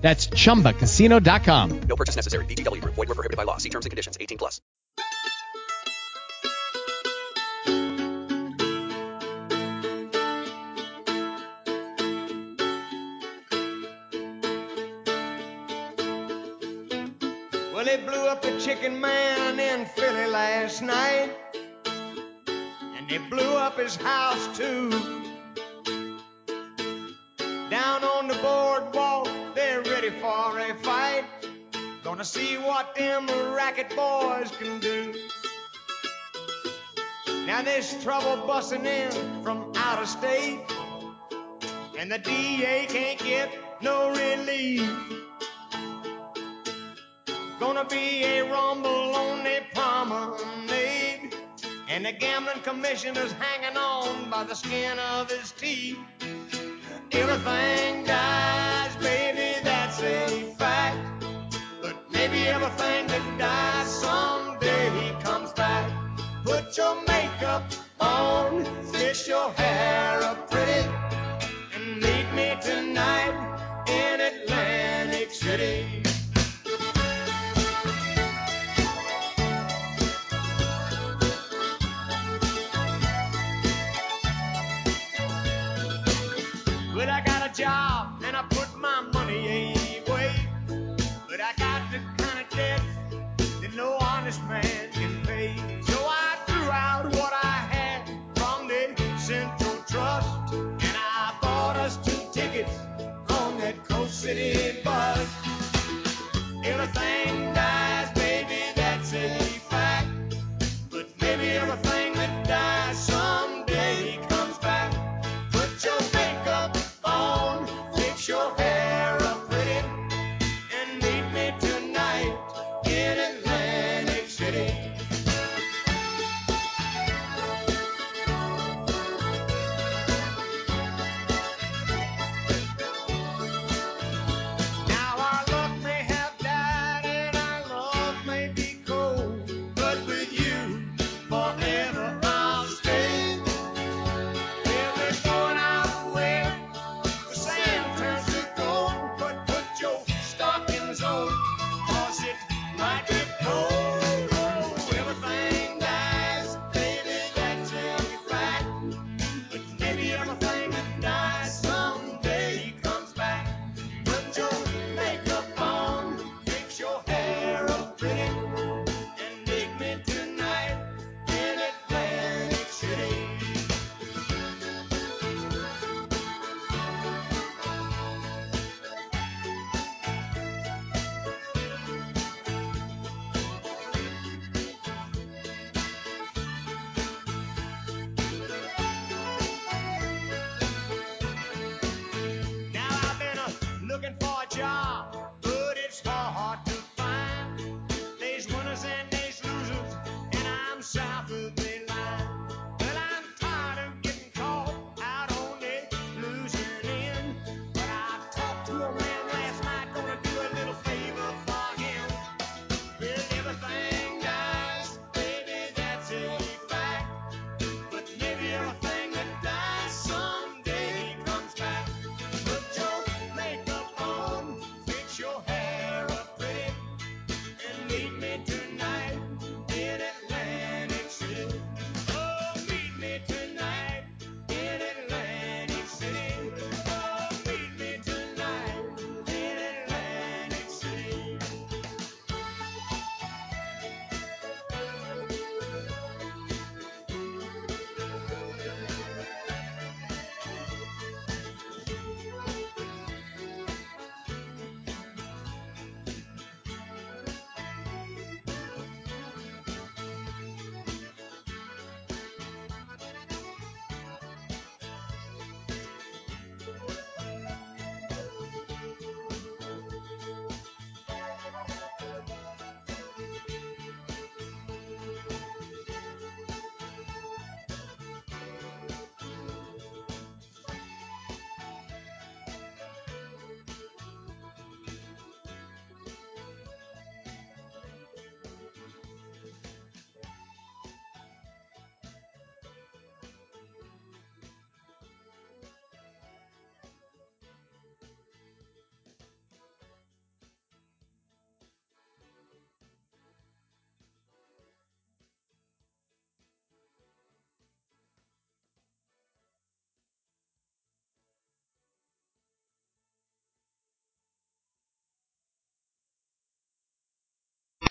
That's chumbacasino.com. No purchase necessary. VGW Group. Void were prohibited by law. See terms and conditions. 18 plus. Well, they blew up the chicken man in Philly last night. And they blew up his house too. Down on the boardwalk, Gonna see what them racket boys can do. Now there's trouble busting in from out of state. And the DA can't get no relief. Gonna be a rumble on the promenade. And the gambling commissioner's hanging on by the skin of his teeth. Everything dies, baby, that's a fact. Everything that dies someday comes back. Put your makeup on, fix your hair up pretty, and meet me tonight in Atlantic City.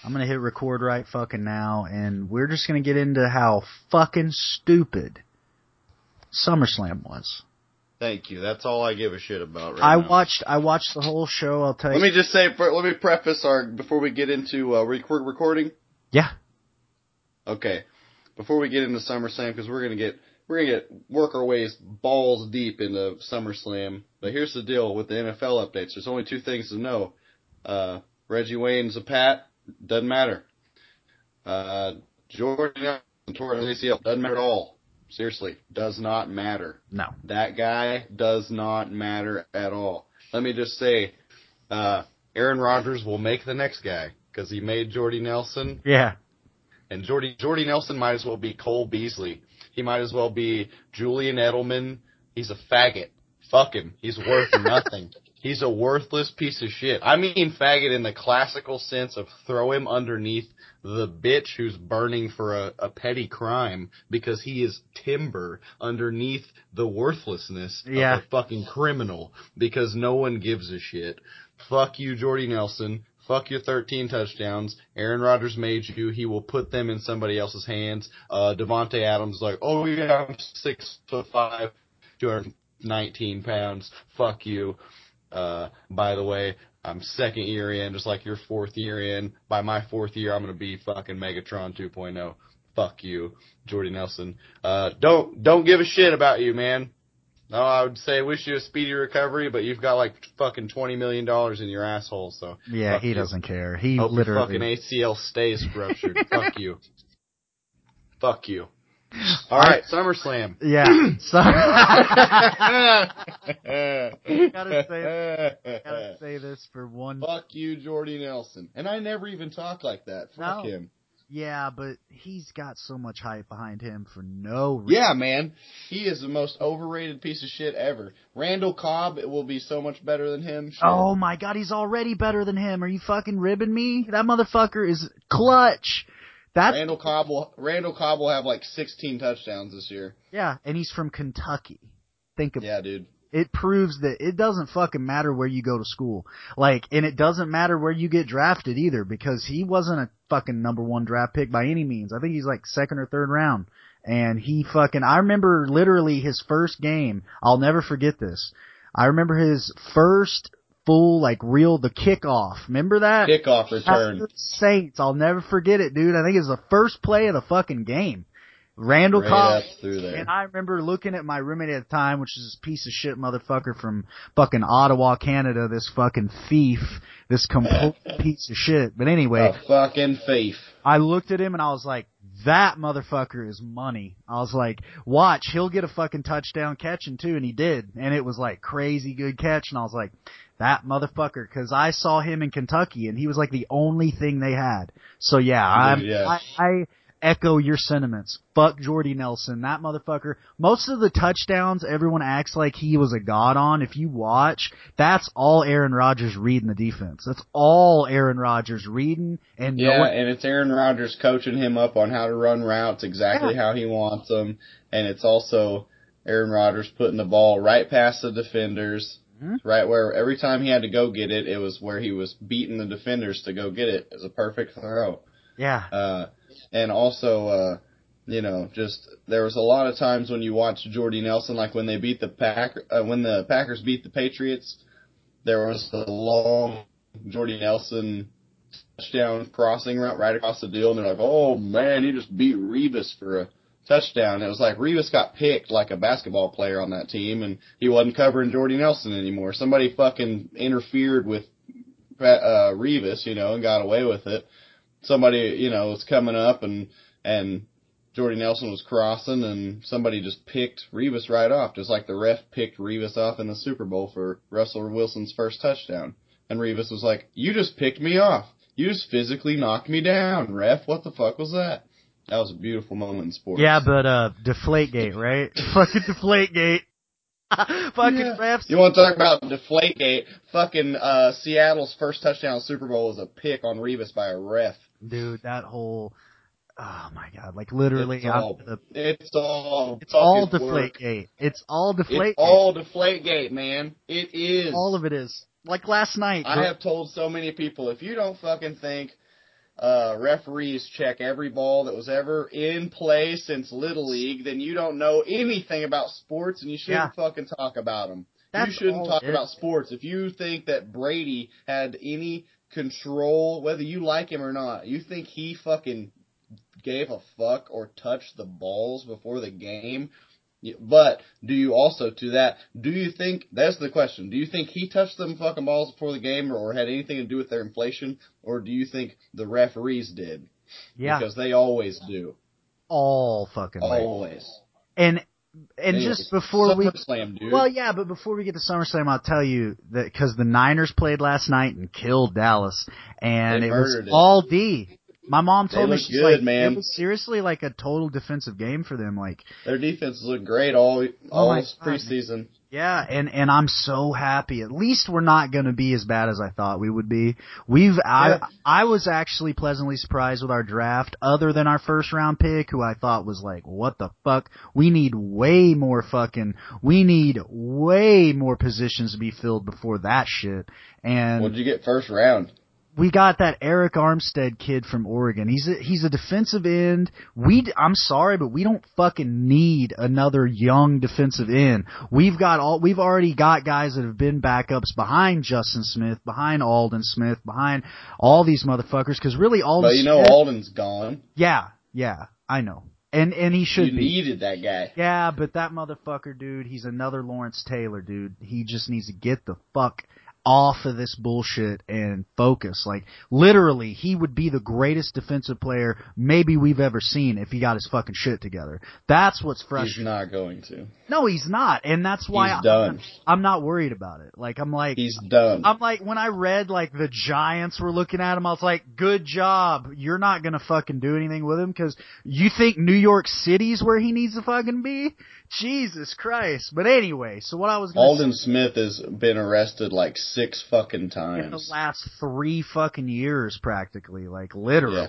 I'm gonna hit record right fucking now, and we're just gonna get into how fucking stupid SummerSlam was. Thank you. That's all I give a shit about right I now. watched, I watched the whole show. I'll tell you. Let me just say, for, let me preface our before we get into uh, record recording. yeah, Okay, before we get into SummerSlam, because we're gonna get we're gonna get work our ways balls deep into SummerSlam. But here's the deal with the NFL updates. There's only two things to know. Uh, Reggie Wayne's a pat. Doesn't matter. Uh, Jordan his ACL. Doesn't matter at all. Seriously, does not matter. no, That guy does not matter at all. Let me just say, uh, Aaron Rodgers will make the next guy because he made Jordy Nelson, yeah, and Jordy Jordy Nelson might as well be Cole Beasley. He might as well be Julian Edelman. He's a faggot. Fuck him. He's worth nothing. He's a worthless piece of shit. I mean faggot in the classical sense of throw him underneath the bitch who's burning for a, a petty crime because he is timber underneath the worthlessness Yeah. of a fucking criminal because no one gives a shit. Fuck you, Jordy Nelson. Fuck your 13 touchdowns. Aaron Rodgers made you. He will put them in somebody else's hands. Uh, Davante Adams is like, oh yeah, I'm six foot five, 219 pounds. Fuck you. Uh, by the way, I'm second year in, just like your fourth year in. By my fourth year, I'm gonna be fucking Megatron 2.0. Fuck you, Jordy Nelson. Uh, don't don't give a shit about you, man. No, I would say wish you a speedy recovery, but you've got like fucking twenty million dollars in your asshole, so yeah. He you. doesn't care. He hope literally. fucking ACL stays ruptured. Fuck you. Fuck you. All right, SummerSlam. yeah. So, gotta say, gotta say this for one. Fuck you, Jordy Nelson. And I never even talk like that. Fuck No. him. Yeah, but he's got so much hype behind him for no reason. Yeah, man. He is the most overrated piece of shit ever. Randall Cobb it will be so much better than him. Shit. Oh my god, he's already better than him. Are you fucking ribbing me? That motherfucker is clutch. That's Randall Cobb will Randall Cobb will have like 16 touchdowns this year. yeah, and he's from Kentucky. Think of Yeah, dude. it proves that it doesn't fucking matter where you go to school. Like, and it doesn't matter where you get drafted either because he wasn't a fucking number one draft pick by any means. I think he's like second or third round. And he fucking, I remember literally his first game. I'll never forget this. I remember his first full, like real, the kickoff. Remember that? Kickoff return. Saints. I'll never forget it, dude. I think it was the first play of the fucking game. Randall Right Cobb through there. and I remember looking at my roommate at the time, which is this piece of shit motherfucker from fucking Ottawa, Canada, this fucking thief, this complete piece of shit. But anyway, A fucking thief. I looked at him and I was like, that motherfucker is money. I was like, watch, he'll get a fucking touchdown catching too, and he did. And it was like crazy good catch, and I was like, that motherfucker, cause I saw him in Kentucky and he was like the only thing they had. So yeah, I'm, yeah. I, I echo your sentiments. Fuck Jordy Nelson, that motherfucker. Most of the touchdowns, everyone acts like he was a god on. If you watch, that's all Aaron Rodgers reading the defense. That's all Aaron Rodgers reading and Yeah, knowing- and it's Aaron Rodgers coaching him up on how to run routes exactly how he wants them, and it's also Aaron Rodgers putting the ball right past the defenders, Mhm. right where every time he had to go get it, it was where he was beating the defenders to go get it. It was a perfect throw. yeah. Uh, and also, uh, you know, just there was a lot of times when you watch Jordy Nelson, like when they beat the Pack, uh, when the Packers beat the Patriots, there was a long Jordy Nelson touchdown crossing route right across the deal, and they're like, "Oh man, he just beat Revis for a touchdown." It was like Revis got picked like a basketball player on that team, and he wasn't covering Jordy Nelson anymore. Somebody fucking interfered with uh, Revis, you know, and got away with it somebody, you know, was coming up and and Jordy Nelson was crossing and somebody just picked Revis right off, just like the ref picked Revis off in the Super Bowl for Russell Wilson's first touchdown. And Revis was like, You just picked me off. You just physically knocked me down, ref. What the fuck was that? That was a beautiful moment in sports. Yeah, but uh, Deflategate, right? Fucking Deflategate. Fucking Yeah. refs. You want to talk about Deflategate? Fucking uh, Seattle's first touchdown in the Super Bowl was a pick on Revis by a ref. Dude, that whole. Oh my god! Like literally, It's all, the- it's all, it's all fucking work. Deflategate. It's all Deflategate. It's all Deflategate, man. It is. All of it is. Like last night. I have told so many people, if you don't fucking think uh, referees check every ball that was ever in play since Little League, then you don't know anything about sports and you shouldn't fucking talk about them. You shouldn't talk about sports. If you think that Brady had any control, whether you like him or not, you think he fucking gave a fuck or touched the balls before the game. But do you also to that? Do you think that's the question? Do you think he touched them fucking balls before the game, or, or had anything to do with their inflation, or do you think the referees did? Yeah, because they always do. all fucking way. Always. And and Anyways, just before we dude. Well, yeah, but before we get to SummerSlam, I'll tell you that because the Niners played last night and killed Dallas, and They it was it. all D. My mom told me she's good, like, man. it was seriously like a total defensive game for them. Like, Their defense looked great all oh all Oh this God. Yeah, and and I'm so happy. At least we're not going to be as bad as I thought we would be. We've. I I was actually pleasantly surprised with our draft, other than our first round pick, who I thought was like, what the fuck? We need way more fucking. We need way more positions to be filled before that shit. And What'd you get first round? We got that Arik Armstead kid from Oregon. He's a, he's a defensive end. We I'm sorry, but we don't fucking need another young defensive end. We've got all we've already got guys that have been backups behind Justin Smith, behind Aldon Smith, behind all these motherfuckers. Because really, Aldon But you know Smith, Aldon's gone. yeah, yeah, I know, and and he should you be. needed that guy. Yeah, but that motherfucker, dude, he's another Lawrence Taylor, dude. He just needs to get the fuck off of this bullshit and focus. Like, literally, he would be the greatest defensive player maybe we've ever seen if he got his fucking shit together. That's what's frustrating. He's not going to. No, he's not, and that's why He's I- done. I'm not worried about it. Like, I'm like, He's done. I'm like, when I read like the Giants were looking at him, I was like, good job. You're not gonna fucking do anything with him because you think New York City's where he needs to fucking be? Jesus Christ. But anyway, so what I was gonna Aldon Smith has been arrested like six fucking times in the last three fucking years practically, like literally.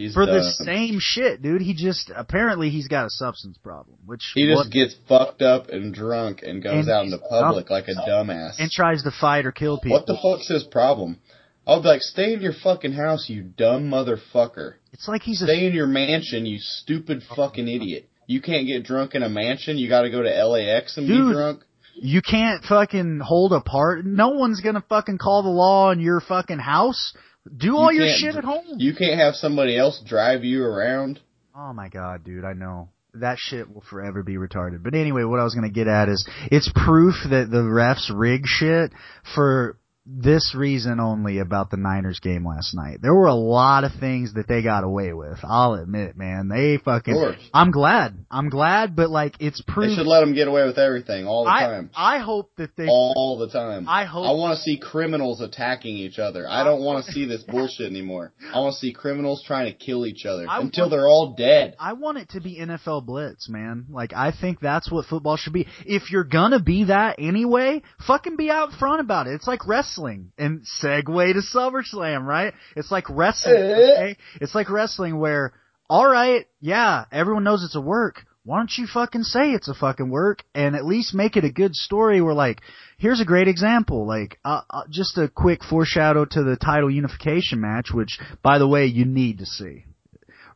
He's For the same shit, dude. He just, apparently he's got a substance problem, which, He just what- gets fucked up and drunk and goes And out he's into public like a dumbass. and tries to fight or kill people. What the fuck's his problem? I'll be like, stay in your fucking house, you dumb motherfucker. It's like he's a Stay in your mansion, you stupid fucking idiot. You can't get drunk in a mansion. You got to go to LAX and Dude. be drunk. You can't fucking hold a part. No one's gonna fucking call the law in your fucking house. Do all You your shit at home. You can't have somebody else drive you around. oh my god, dude, I know. That shit will forever be retarded. But anyway, what I was gonna get at is, it's proof that the refs rig shit for this reason only about the Niners game last night. There were a lot of things that they got away with. I'll admit, man. They fucking, Of course. I'm glad. I'm glad, but like, it's pretty They should let them get away with everything all the I, time. I hope that they, all the time. I hope- I want to see criminals attacking each other. I don't want to see this bullshit anymore. I want to see criminals trying to kill each other I until want- they're all dead. I want it to be NFL Blitz, man. Like, I think that's what football should be. If you're gonna be that anyway, fucking be out front about it. It's like wrestling. And segue to SummerSlam, right? It's like wrestling, okay? It's like wrestling where, alright, yeah, everyone knows it's a work. Why don't you fucking say it's a fucking work and at least make it a good story where like, here's a great example, like, uh, uh, just a quick foreshadow to the title unification match, which, by the way, you need to see.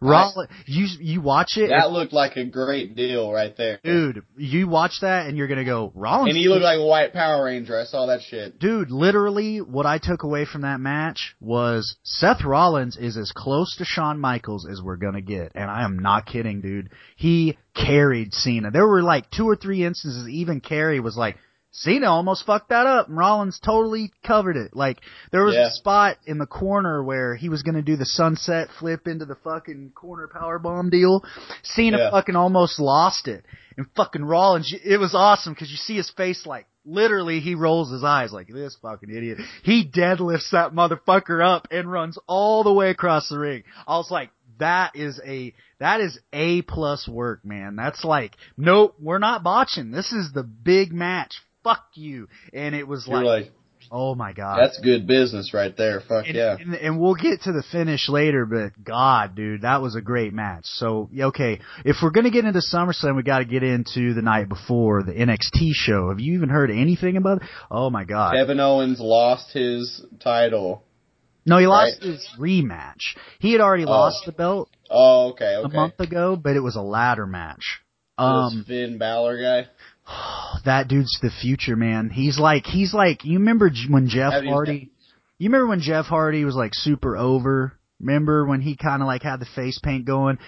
Rollins, you you watch it, That looked like a great deal right there. dude. You watch that, and you're gonna go Rollins. And he looked like a white Power Ranger. I saw that shit. dude. Literally, what I took away from that match was Seth Rollins is as close to Shawn Michaels as we're gonna get, and I am not kidding, dude. He carried Cena. There were like two or three instances. Even Carey was like. Cena almost fucked that up, and Rollins totally covered it. Like there was Yeah. a spot in the corner where he was gonna do the sunset flip into the fucking corner power bomb deal. Cena Yeah. fucking almost lost it, and fucking Rollins. It was awesome because you see his face like literally he rolls his eyes like this fucking idiot. He deadlifts that motherfucker up and runs all the way across the ring. I was like, that is a that is a plus work, man. That's like, nope, we're not botching. This is the big match. Fuck you. And it was like, like, oh my god. that's good business right there. Fuck And, yeah. and, and we'll get to the finish later, but God, dude, that was a great match. So, okay, if we're gonna get into SummerSlam, we gotta get into the night before, the NXT show. Have you even heard anything about it? Oh my God. Kevin Owens lost his title No, he lost Right. his rematch. He had already Oh. lost the belt Oh, okay, a month ago, but it was a ladder match. This Um, Finn Balor guy. that dude's the future, man. He's like, he's like, you remember when Jeff Have Hardy, you remember when Jeff Hardy was like super over? Remember when he kind of like had the face paint going?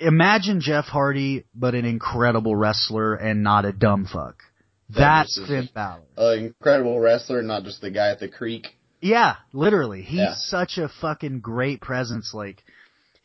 Imagine Jeff Hardy, but an incredible wrestler and not a dumb fuck. That That's Finn Balor. An incredible wrestler, not just the guy at the creek. Yeah, literally. He's Yeah. such a fucking great presence. Like,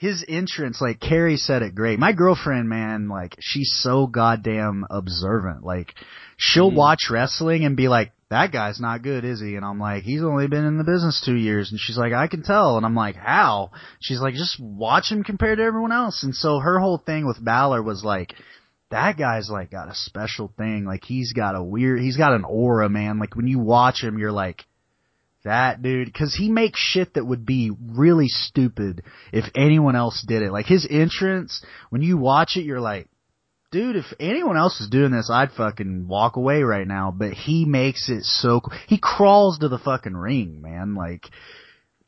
his entrance, like Carrie said it great. My girlfriend, man, like, she's so goddamn observant. Like, she'll Mhm. watch wrestling and be like, that guy's not good, is he? And I'm like, he's only been in the business two years. And she's like, I can tell. And I'm like, how? She's like, just watch him compared to everyone else. And so her whole thing with Balor was like, that guy's like got a special thing. Like he's got a weird, he's got an aura, man. Like when you watch him, you're like, that dude, cause he makes shit that would be really stupid if anyone else did it. Like his entrance, when you watch it, you're like, dude, if anyone else was doing this, I'd fucking walk away right now. But he makes it so, cool. he crawls to the fucking ring, man. Like,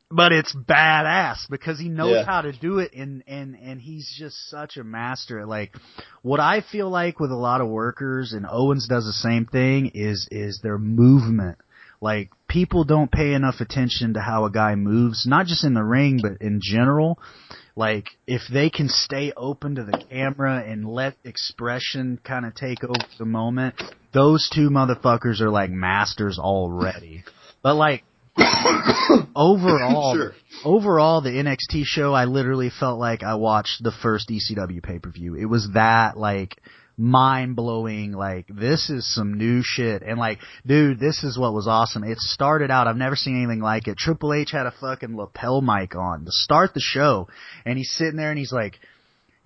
but it's badass because he knows Yeah. how to do it and, and, and he's just such a master at like, what I feel like with a lot of workers and Owens does the same thing is, is their movement. Like people don't pay enough attention to how a guy moves, not just in the ring, but in general. Like if they can stay open to the camera and let expression kind of take over the moment, those two motherfuckers are like masters already. But like overall, Sure. overall the NXT show, I literally felt like I watched the first ECW pay per view. It was that like mind blowing. Like this is some new shit, and like, dude, this is what was awesome. It started out. I've never seen anything like it. Triple H had a fucking lapel mic on to start the show, and he's sitting there and he's like.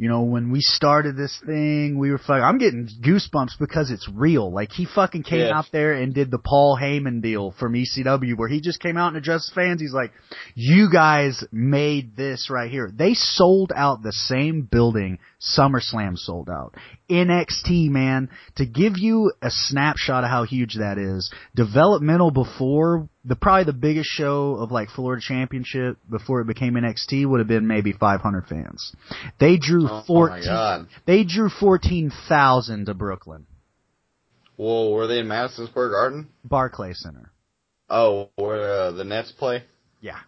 You know, when we started this thing, we were fucking, I'm getting goosebumps because it's real. Like, he fucking came Yeah. out there and did the Paul Heyman deal from ECW where he just came out and addressed fans. He's like, you guys made this right here. They sold out the same building SummerSlam sold out. NXT, man, to give you a snapshot of how huge that is, developmental before the probably the biggest show of like Florida Championship before it became NXT would have been maybe 500 fans. They drew Oh, 14 God. they drew 14,000 to Brooklyn Whoa, were they in Madison Square Garden? Barclay Center. Oh, where uh, the Nets play? Yeah.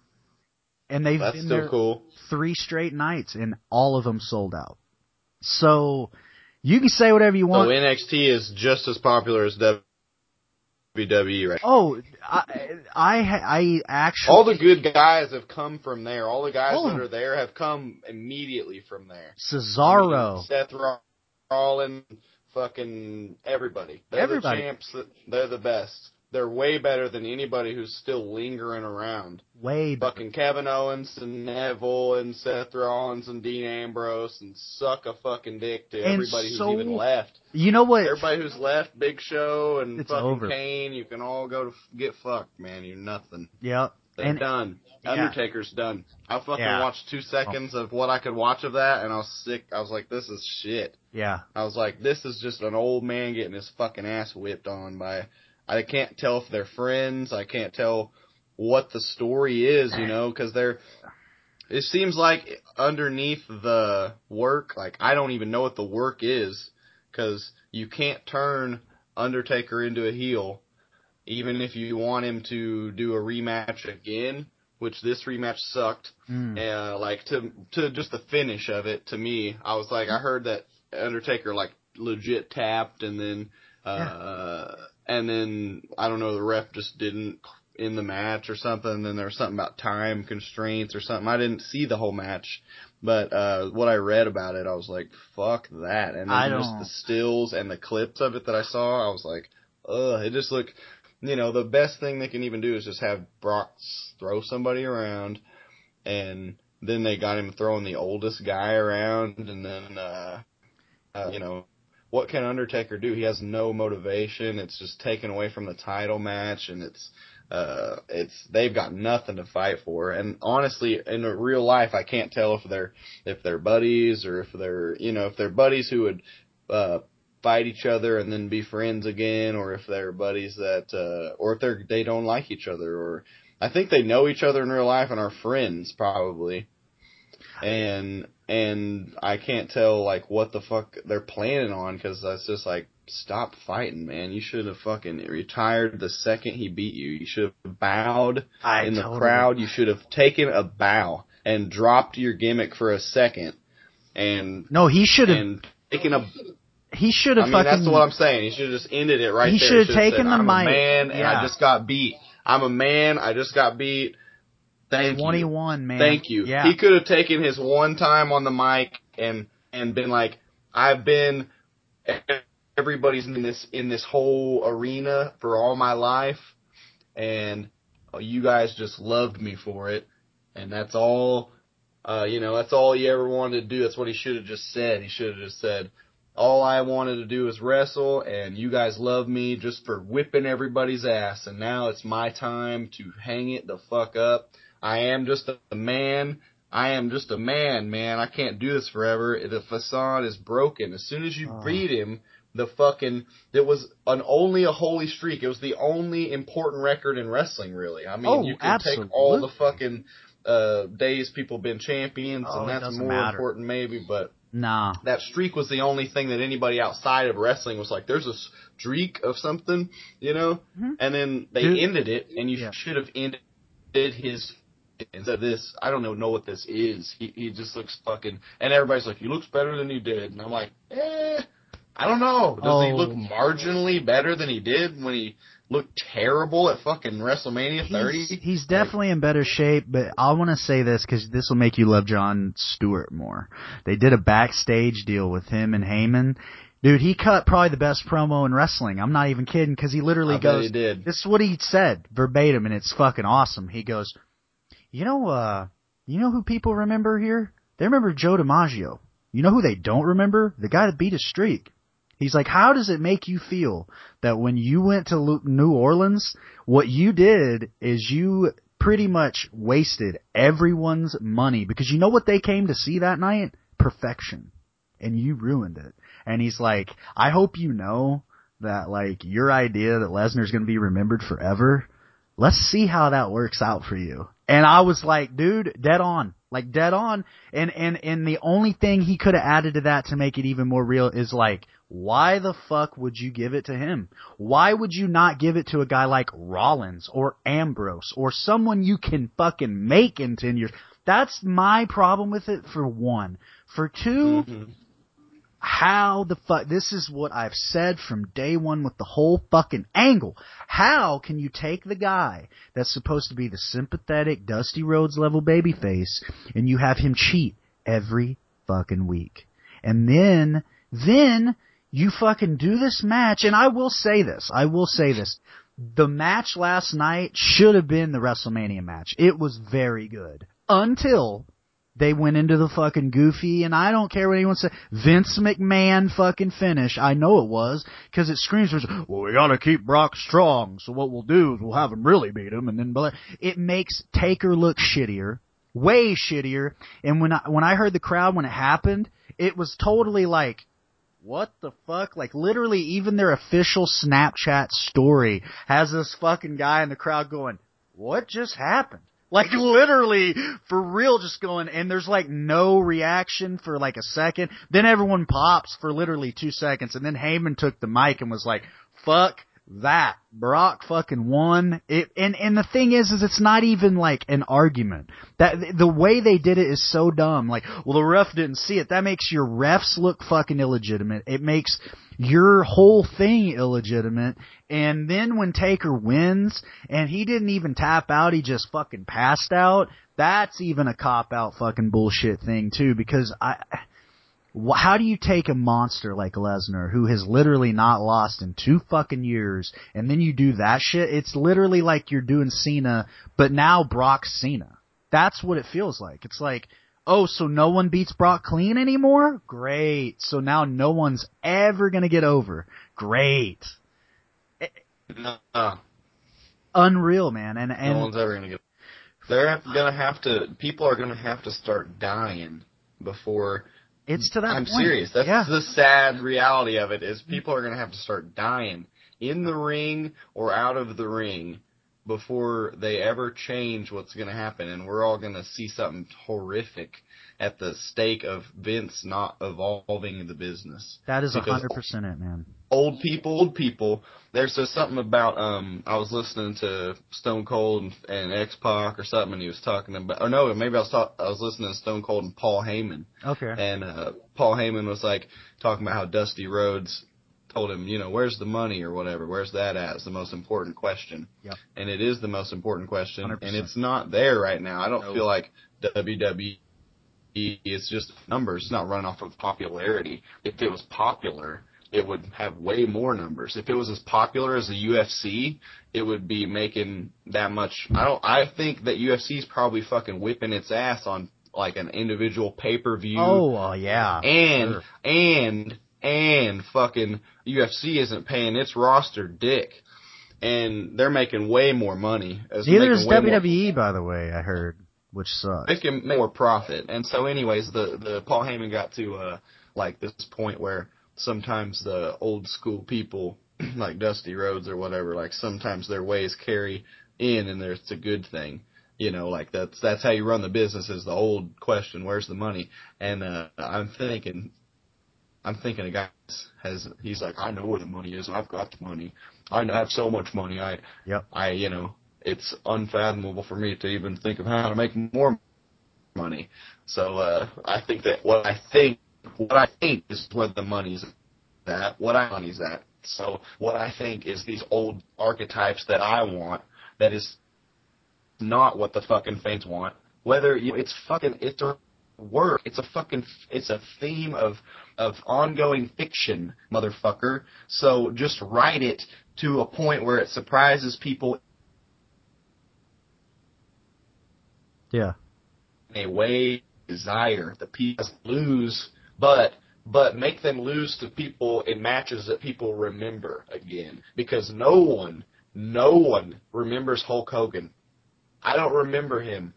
And they've That's been there cool. three straight nights and all of them sold out. So you can say whatever you want. So. NXT is just as popular as WWE right oh, I, I, I actually. All the good guys have come from there. All the guys of that are there have come immediately from there. Cesaro. I mean, Seth Rollins, fucking everybody. They're Everybody. the champs. They're the best. They're way better than anybody who's still lingering around. way better. Fucking Kevin Owens and Neville and Seth Rollins and Dean Ambrose and suck a fucking dick to And everybody who's even left. You know what? Everybody who's left, Big Show and It's fucking over. Kane, you can all go to f- get fucked, man. You're nothing. Yep. They're And done. Yeah. Undertaker's done. I fucking Yeah. watched two seconds of what I could watch of that, and I was sick. I was like, this is shit. yeah, I was like, this is just an old man getting his fucking ass whipped on by. I can't tell if they're friends. I can't tell what the story is, you know, because they're. It seems like underneath the work, like I don't even know what the work is, because you can't turn Undertaker into a heel, even if you want him to do a rematch again. Which this rematch sucked. Mm. Uh, like to to just the finish of it to me, I was like, I heard that Undertaker like legit tapped, and then uh, and then I don't know, the ref just didn't in the match or something. And then there was something about time constraints or something. I didn't see the whole match, but uh, what I read about it, I was like, fuck that. And then I just the stills and the clips of it that I saw, I was like, ugh, it just looked. You know, the best thing they can even do is just have Brock throw somebody around and then they got him throwing the oldest guy around, and then uh, uh, you know what can Undertaker do? He has no motivation. It's just taken away from the title match, and it's uh, it's they've got nothing to fight for. And honestly, in real life, I can't tell if they're if they're buddies or if they're you know if they're buddies who would uh, fight each other and then be friends again, or if they're buddies that uh, or if they're they don't like each other or I think they know each other in real life and are friends probably. And and I can't tell like what the fuck they're planning on because that's just like stop fighting, man. You should have fucking retired the second he beat you. You should have bowed I in the totally- crowd. You should have taken a bow and dropped your gimmick for a second and No, he should have. taken a He should I have mean, fucking. that's what I'm saying. He should have just ended it right He there. should have taken said, the I'm a mic. man, and Yeah. I just got beat. I'm a man. I just got beat. Thank you. 21, man. Thank you. Yeah. He could have taken his one time on the mic and and been like, I've been everybody's in this in this whole arena for all my life, and you guys just loved me for it, and that's all. Uh, you know, that's all he ever wanted to do. That's what he should have just said. He should have just said, all I wanted to do is wrestle, and you guys love me just for whipping everybody's ass, and now it's my time to hang it the fuck up. I am just a man. I am just a man, man. I can't do this forever. The facade is broken. As soon as you Oh. beat him, the fucking it was an only a holy streak. It was the only important record in wrestling, really. I mean, Oh, you can take all the fucking uh days people been champions, Oh, and that's more matter. important, maybe, but Nah. that streak was the only thing that anybody outside of wrestling was like, there's a streak of something, you know? Mhm. And then they Dude. ended it, and you Yeah. should have ended his instead of this. I don't know, know what this is. He he just looks fucking, and everybody's like, he looks better than he did, and I'm like, eh, I don't know. Does he Oh. look marginally better than he did when he looked terrible at fucking WrestleMania 30? He's, he's definitely in better shape, but I want to say this because this will make you love Jon Stewart more. They did a backstage deal with him and Heyman. Dude, he cut probably the best promo in wrestling. I'm not even kidding because he literally I goes, he did. This is what he said verbatim, and it's fucking awesome. He goes, "You know, uh, you know who people remember here? They remember Joe DiMaggio. You know who they don't remember? The guy that beat a streak." He's like, "How does it make you feel that when you went to New Orleans, what you did is you pretty much wasted everyone's money because you know what they came to see that night? Perfection, and you ruined it." And he's like, "I hope you know." that like your idea that Lesnar's going to be remembered forever, let's see how that works out for you. And I was like, dude, dead on, like dead on. And, and, and the only thing he could have added to that to make it even more real is like, why the fuck would you give it to him? Why would you not give it to a guy like Rollins or Ambrose or someone you can fucking make in 10 years? That's my problem with it for one. For 2 Mhm. How the fuck this is what I've said from day one with the whole fucking angle. How can you take the guy that's supposed to be the sympathetic Dusty Rhodes level babyface and you have him cheat every fucking week? And then then you fucking do this match and I will say this, I will say this. The match last night should have been the WrestleMania match. It was very good. Until they went into the fucking goofy, and I don't care what anyone says, Vince McMahon fucking finish. I know it was, cause it screams, well, we gotta keep Brock strong, so what we'll do is we'll have him really beat him, and then, blah. it makes Taker look shittier, way shittier, and when I, when I heard the crowd when it happened, it was totally like, what the fuck? Like literally even their official Snapchat story has this fucking guy in the crowd going, what just happened? Like literally, for real, just going, and there's like no reaction for like a second. Then everyone pops for literally two seconds, and then Heyman took the mic and was like, fuck that. Brock fucking won. It, and, and the thing is, is it's not even like an argument. That, the way they did it is so dumb. Like, well, the ref didn't see it. That makes your refs look fucking illegitimate. It makes your whole thing illegitimate. And then when Taker wins, and he didn't even tap out, he just fucking passed out, that's even a cop out fucking bullshit thing too, because I, how do you take a monster like Lesnar who has literally not lost in two fucking years and then you do that shit? It's literally like you're doing Cena, but now Brock Cena. That's what it feels like. It's like, oh, so no one beats Brock clean anymore? Great. So now no one's ever gonna get over. Great. No, Unreal, man. And, and no one's ever gonna get. They're gonna have to. People are gonna have to start dying before. it's to that I'm point. serious. That's yeah. the sad reality of it. Is people are gonna have to start dying in the ring or out of the ring before they ever change what's going to happen, and we're all going to see something horrific at the stake of Vince not evolving the business. That is a hundred percent it, man. Old people, old people. There's just something about um. I was listening to Stone Cold and, and X Pac or something, and he was talking about. Or no, maybe I was talk, I was listening to Stone Cold and Paul Heyman, Okay. and uh, Paul Heyman was like talking about how Dusty Rhodes told him, you know, where's the money or whatever, where's that at? It's the most important question. Yep. And it is the most important question, 100%. and it's not there right now. I don't No. feel like WWE is just numbers. It's not running off of popularity. If it was popular, it would have way more numbers. If it was as popular as the UFC, it would be making that much. I don't. I think that UFC is probably fucking whipping its ass on like an individual pay per view. oh, uh, yeah. and sure. and and fucking UFC isn't paying its roster dick, and they're making way more money. As Neither is way more- WWE, by the way. I heard, which sucks. making more profit. And so, anyways, the the Paul Heyman got to uh like this point where sometimes the old school people like Dusty Rhodes or whatever, like sometimes their ways carry in, and there's it's a good thing. You know, like that's that's how you run the business. Is the old question, where's the money? And uh I'm thinking. I'm thinking a guy has he's like I know where the money is I've got the money I have so much money I Yep. I you know it's unfathomable for me to even think of how to make more money. So uh, I think that what I think, what I think is where the money's at. What I money's at. So what I think is these old archetypes that I want. That is not what the fucking fans want. Whether you, it's fucking it's a work. It's a fucking it's a theme of of ongoing fiction, motherfucker. So just write it to a point where it surprises people Yeah. in a way desire the people lose, but but make them lose to people in matches that people remember again. Because no one, no one remembers Hulk Hogan. I don't remember him.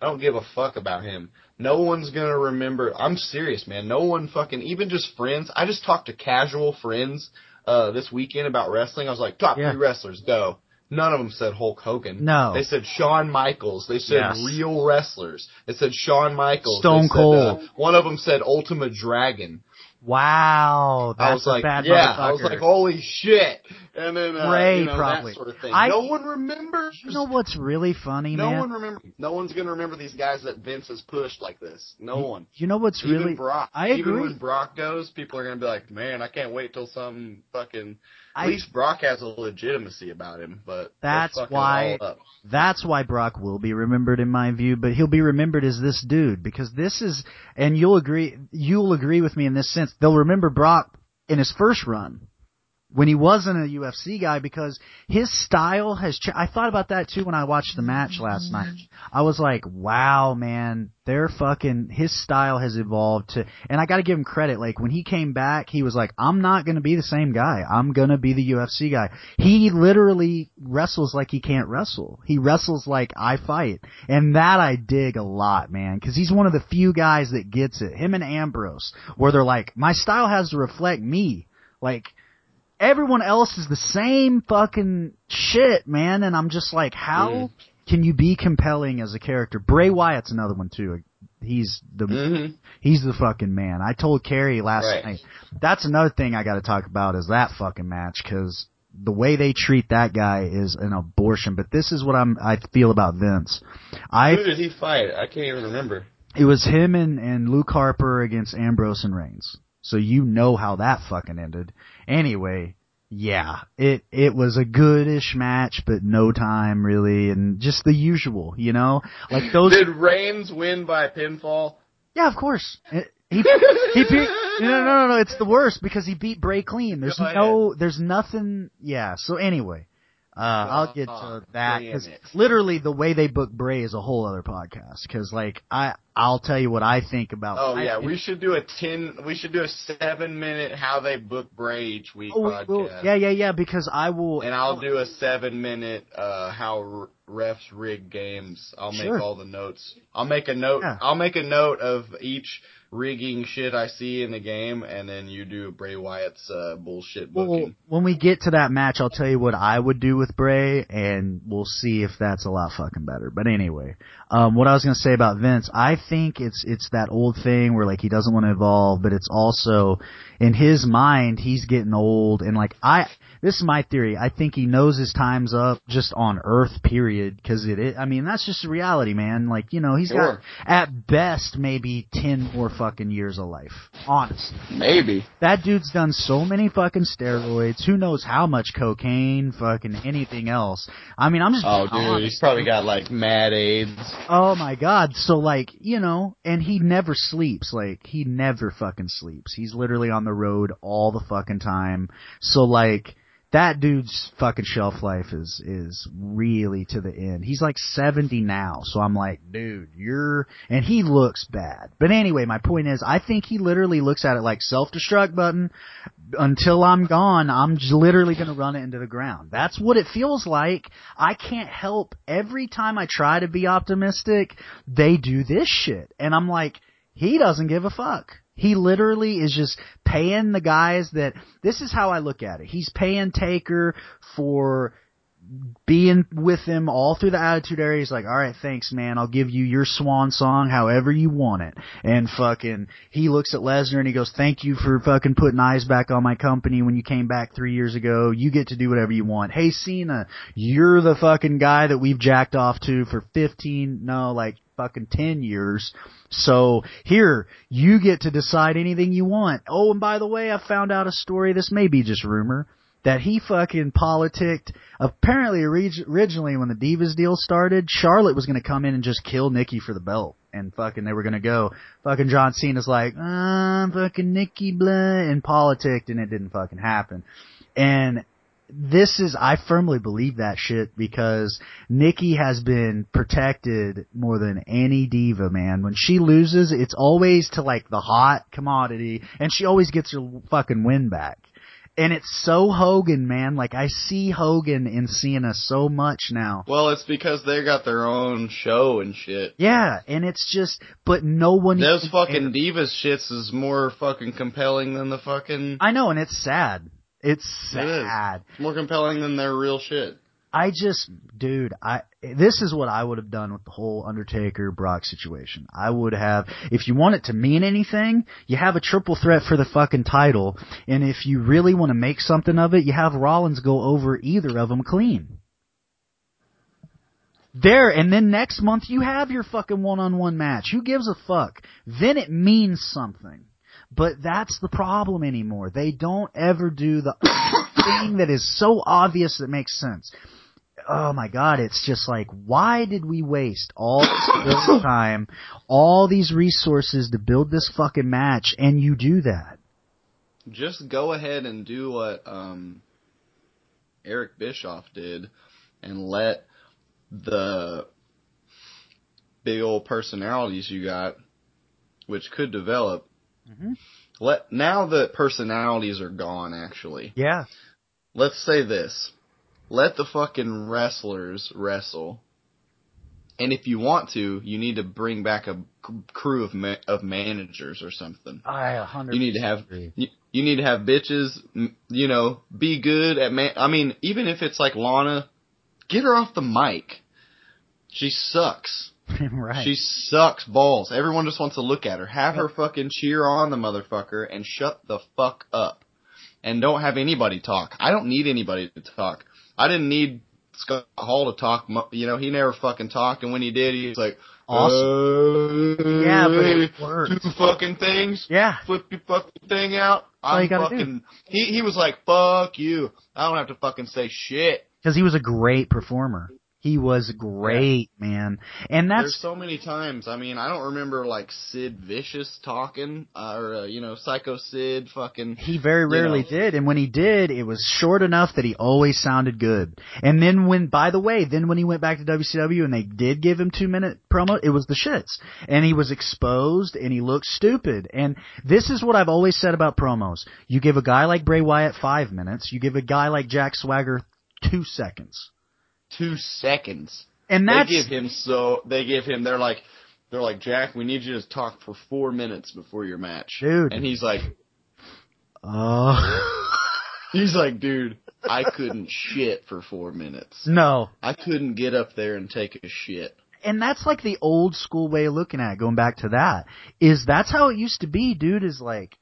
I don't give a fuck about him. No one's gonna remember. I'm serious, man. No one fucking, even just friends. I just talked to casual friends uh this weekend about wrestling. I was like, top Yeah. three wrestlers, go. None of them said Hulk Hogan. No. They said Shawn Michaels. They said Yes. real wrestlers. They said Shawn Michaels. Stone said, Cold. uh, one of them said Ultimate Dragon. Wow. That's I was a like, bad yeah. I was like, holy shit. And then uh, Ray, you know, probably. that sort of thing. I- no one remembers. You know what's really funny, no man? one remember. No one's gonna remember these guys that Vince has pushed like this. No one. You know what's Even really Brock. I Even agree. when Brock goes, people are gonna be like, "Man, I can't wait till something fucking." At I- least Brock has a legitimacy about him, but That's why-. That's why Brock will be remembered in my view, but he'll be remembered as this dude because this is, and you'll agree, you'll agree with me in this sense. They'll remember Brock in his first run when he wasn't a UFC guy because his style has. Ch- I thought about that too when I watched the match last mm-hmm. night. I was like, wow, man, they're fucking. His style has evolved to, and I got to give him credit. Like when he came back, he was like, I'm not gonna be the same guy. I'm gonna be the UFC guy. He literally wrestles like he can't wrestle. He wrestles like I fight, and that I dig a lot, man, because he's one of the few guys that gets it. Him and Ambrose, where they're like, my style has to reflect me, like everyone else is the same fucking shit, man. And I'm just like, how Mm. can you be compelling as a character? Bray Wyatt's another one too. He's the hmm he's the fucking man. I told Carrie last Right. night. That's another thing I got to talk about is that fucking match because the way they treat that guy is an abortion. But this is what I'm I feel about Vince. I Who did he fight? I can't even remember. it was him and, and Luke Harper against Ambrose and Reigns. So you know how that fucking ended. Anyway, yeah, it, it was a goodish match, but no time really, and just the usual, you know? Like those, Did Reigns win by pinfall? yeah, of course. It- he, he beat, no, no, no, no, it's the worst because he beat Bray clean. There's no, there's nothing, yeah, so anyway. Uh, I'll get to that because literally the way they book Bray is a whole other podcast. Because like I, I'll tell you what I think about. Oh I- yeah, we should do a ten. We should do a seven minute how they book Bray each week Oh, podcast. will- yeah, yeah, yeah. Because I will. And I'll do a seven minute uh how r- refs rig games. I'll make Sure. all the notes. I'll make a note. Yeah. I'll make a note of each rigging shit I see in the game, and then you do Bray Wyatt's uh, bullshit Well, when we get to that match, I'll tell you what I would do with Bray, and we'll see if that's a lot fucking better. But anyway, um, what I was gonna say about Vince, I think it's it's that old thing where like he doesn't want to evolve, but it's also in his mind he's getting old, and like I, this is my theory. I think he knows his time's up just on Earth, period. Because it, I mean, that's just the reality, man. Like you know, he's got at best maybe ten more fucking years of life. Honestly. Maybe. That dude's done so many fucking steroids. Who knows how much cocaine, fucking anything else. I mean, I'm just Oh, dude, honest. he's probably got like mad AIDS. Oh my god. So like, you know, and he never sleeps. Like, he never fucking sleeps. He's literally on the road all the fucking time. So like, that dude's fucking shelf life is, is really to the end. He's like 70 now. So I'm like, dude, you're, and he looks bad. But anyway, my point is, I think he literally looks at it like self-destruct button. Until I'm gone, I'm literally gonna run it into the ground. That's what it feels like. I can't help every time I try to be optimistic, they do this shit. And I'm like, he doesn't give a fuck. He literally is just paying the guys that, this is how I look at it. He's paying Taker for being with him all through the attitude era. He's like, all right, thanks, man. I'll give you your swan song however you want it. And fucking, he looks at Lesnar and he goes, thank you for fucking putting eyes back on my company when you came back three years ago. You get to do whatever you want. Hey, Cena, you're the fucking guy that we've jacked off to for 15, no, like fucking 10 years. So here, you get to decide anything you want. Oh, and by the way, I found out a story. This may be just rumor that he fucking politicked. Apparently, originally when the Divas deal started, Charlotte was going to come in and just kill Nikki for the belt, and fucking they were to go. Fucking John Cena's like, ah, fucking Nikki blah, and politicked, and it didn't fucking happen. And this is, I firmly believe that shit because Nikki has been protected more than any diva, man. When she loses, it's always to like the hot commodity, and she always gets her fucking win back. And it's so Hogan, man. Like I see Hogan in Cena so much now. Well, it's because they got their own show and shit. Yeah, and it's just, but no one. Those fucking cares. divas shits is more fucking compelling than the fucking. I know, and it's sad. It's It is. sad. More compelling than their real shit. I just, dude, I, this is what I would have done with the whole Undertaker Brock situation. I would have, if you want it to mean anything, you have a triple threat for the fucking title, and if you really want to make something of it, you have Rollins go over either of them clean. There, and then next month you have your fucking one-on-one match. Who gives a fuck? Then it means something. But that's the problem anymore. They don't ever do the thing that is so obvious that makes sense. Oh my god, it's just like, why did we waste all this time, all these resources to build this fucking match, and you do that? Just go ahead and do what um, Eric Bischoff did, and let the big old personalities you got, which could develop. Mhm. Let now that personalities are gone, actually. Yeah. let's say this. Let the fucking wrestlers wrestle. And if you want to, you need to bring back a crew of ma- of managers or something. I a hundred. You need to have you, you need to have bitches, you know, be good at man. I mean, even if it's like Lana, get her off the mic. She sucks. right. She sucks balls. Everyone just wants to look at her. Have her fucking cheer on the motherfucker and shut the fuck up. And don't have anybody talk. I don't need anybody to talk. I didn't need Scott Hall to talk. mu- You know, he never fucking talked. And when he did, he was like, Awesome. Yeah, but it worked. Two fucking things. yeah. Flip your fucking thing out. I'm you do. fucking. He he was like, fuck you. I don't have to fucking say shit. Because he was a great performer. He was great, man. And There's that's so many times. I mean, I don't remember like Sid Vicious talking, uh, or uh, you know, Psycho Sid fucking. he very rarely know. did, and when he did, it was short enough that he always sounded good. And then when, by the way, then when he went back to WCW and they did give him two minute promo, it was the shits. And he was exposed and he looked stupid. And this is what I've always said about promos. You give a guy like Bray Wyatt five minutes, you give a guy like Jack Swagger two seconds. Two seconds. And that's, They give him so. They give him. They're like, they're like, Jack, we need you to talk for four minutes before your match, Dude. And he's like, Oh. he's like, dude, I couldn't shit for four minutes. no. I couldn't get up there and take a shit. and that's like the old school way of looking at it, going back to that, is that's how it used to be, dude, is like,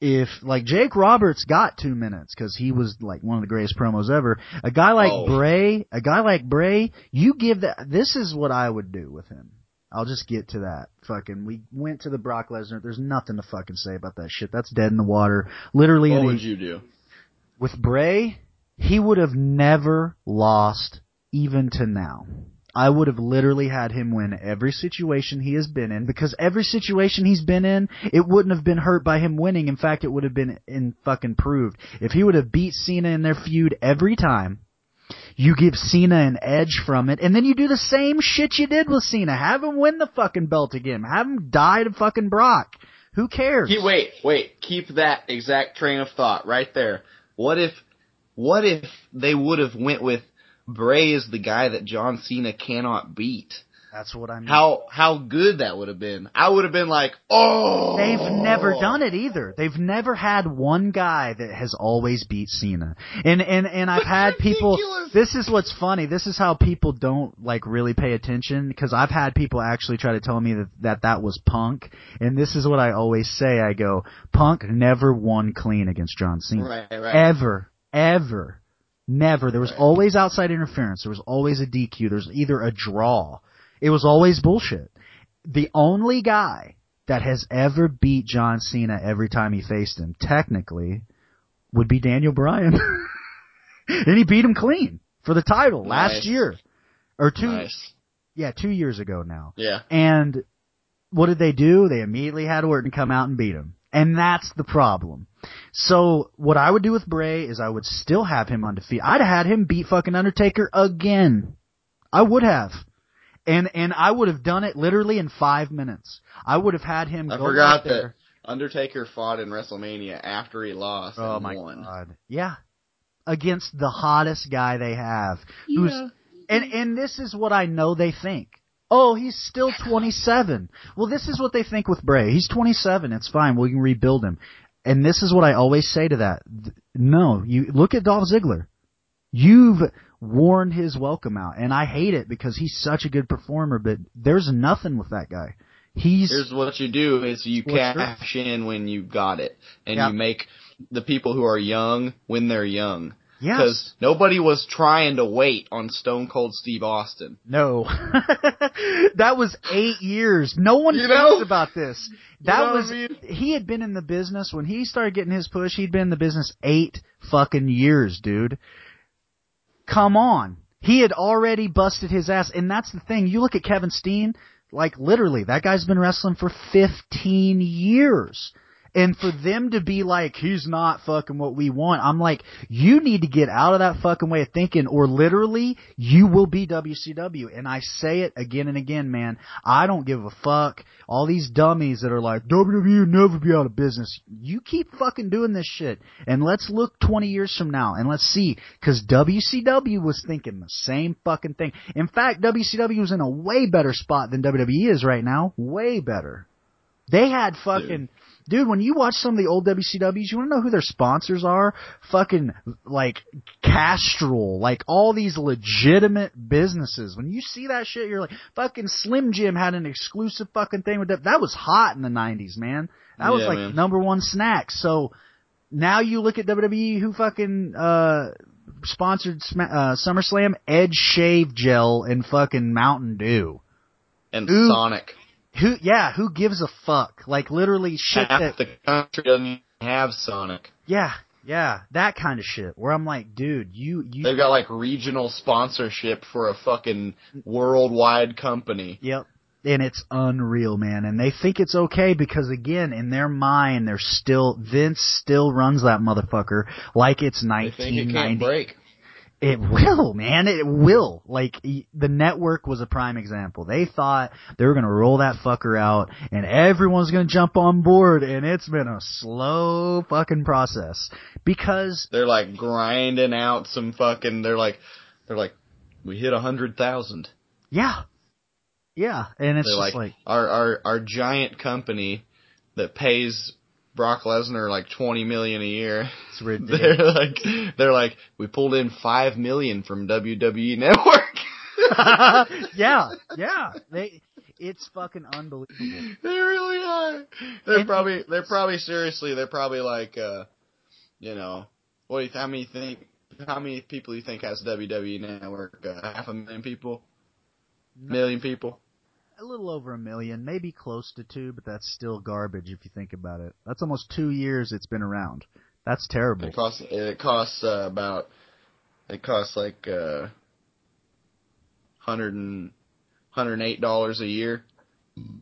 if, like Jake Roberts got two minutes, cause he was like one of the greatest promos ever, a guy like Oh. Bray, a guy like Bray, you give that, this is what I would do with him. I'll just get to that. Fucking, we went to the Brock Lesnar, there's nothing to fucking say about that shit, that's dead in the water. Literally, What the- would you do? with Bray, he would have never lost even to now. I would have literally had him win every situation he has been in because every situation he's been in, it wouldn't have been hurt by him winning. In fact, it would have been in fucking proved. If he would have beat Cena in their feud every time, you give Cena an edge from it, and then you do the same shit you did with Cena. Have him win the fucking belt again. Have him die to fucking Brock. Who cares? Wait, wait, keep that exact train of thought right there. What if, what if they would have went with Bray is the guy that John Cena cannot beat? That's what I mean. How how good that would have been. I would have been like, oh. They've never done it either. They've never had one guy that has always beat Cena. And and and I've had people. This is what's funny. This is how people don't like really pay attention because I've had people actually try to tell me that, that that was Punk. And this is what I always say. I go, Punk never won clean against John Cena. Right, right. Ever, ever, never. There was Right. always outside interference. There was always a DQ. There's either a draw. It was always bullshit. The only guy that has ever beat John Cena every time he faced him, technically, would be Daniel Bryan. and he beat him clean for the title last year. Or two, Nice. yeah, two years ago now. Yeah. And what did they do? They immediately had Orton come out and beat him. And that's the problem. So what I would do with Bray is I would still have him undefeated. I'd have had him beat fucking Undertaker again. I would have. And and I would have done it literally in five minutes. I would have had him I go forgot out there. that Undertaker fought in WrestleMania after he lost Oh and my won. god. Yeah. Against the hottest guy they have. Who's and and this is what I know they think. Oh, he's still 27. Well, this is what they think with Bray. He's 27. It's fine. We can rebuild him. And this is what I always say to that. No, you look at Dolph Ziggler. You've worn his welcome out, and I hate it because he's such a good performer. But there's nothing with that guy. He's Here's what you do is you cash in when you got it. And Yeah. you make the people who are young when they're young. Yes. Because nobody was trying to wait on Stone Cold Steve Austin. No. that was eight years. No one You thinks know? about this. That know was, I mean? he had been in the business, when he started getting his push, he'd been in the business eight fucking years, dude. Come on. He had already busted his ass, and that's the thing. You look at Kevin Steen, like literally, that guy's been wrestling for 15 years. And for them to be like, he's not fucking what we want, I'm like, you need to get out of that fucking way of thinking, or literally, you will be WCW. And I say it again and again, man. I don't give a fuck. All these dummies that are like, WWE will never be out of business. You keep fucking doing this shit. And let's look 20 years from now and let's see. Cause WCW was thinking the same fucking thing. In fact, WCW was in a way better spot than WWE is right now. Way better. They had fucking, dude, when you watch some of the old WCWs, you wanna know who their sponsors are? Fucking, like, Castrol, like all these legitimate businesses. When you see that shit, you're like, fucking Slim Jim had an exclusive fucking thing with that. That was hot in the 90s, man. That was Yeah, like man. number one snack. So, now you look at WWE who fucking, uh, sponsored uh, SummerSlam, Edge Shave Gel and fucking Mountain Dew. And Ooh. Sonic. Who, yeah, who gives a fuck? Like literally shit Half that, the country doesn't even have Sonic. yeah, yeah, that kind of shit. Where I'm like, dude, you, you, They've got like regional sponsorship for a fucking worldwide company. yep. And it's unreal, man. And they think it's okay because again, in their mind, they're still, Vince still runs that motherfucker like it's They think it 1990. can't break. It will, man. It will. Like the network was a prime example. They thought they were gonna roll that fucker out, and everyone's gonna jump on board, and it's been a slow fucking process because They're like grinding out some fucking. They're like, they're like, we hit a hundred thousand. yeah, Yeah, and it's They're just like, like, our our our giant company that pays Brock Lesnar like twenty million a year. it's ridiculous. They're like they're like we pulled in five million from WWE Network. yeah, yeah. They, it's fucking unbelievable. they really are. They're And- probably they're probably seriously they're probably like uh you know what do you how many think how many people do you think has WWE Network? Uh, half a million people, million people. A little over a million, maybe close to two, but that's still garbage if you think about it. That's almost two years it's been around. That's terrible. It costs it costs uh, about it costs like uh hundred and hundred eight dollars a year.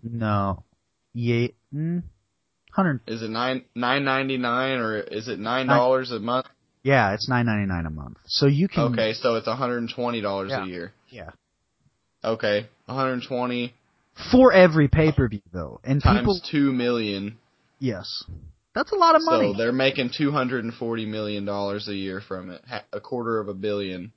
No. Yeah. Mm, Hundred. Is it nine nine ninety nine or is it nine dollars a month? Yeah, it's nine ninety nine a month. So you can. Okay, so it's hundred and twenty dollars Yeah. a year. Yeah. Okay, one hundred twenty For every pay per view though, and times people. two million. Yes. That's a lot of money. So they're making two hundred and forty million dollars a year from it, a quarter of a billion.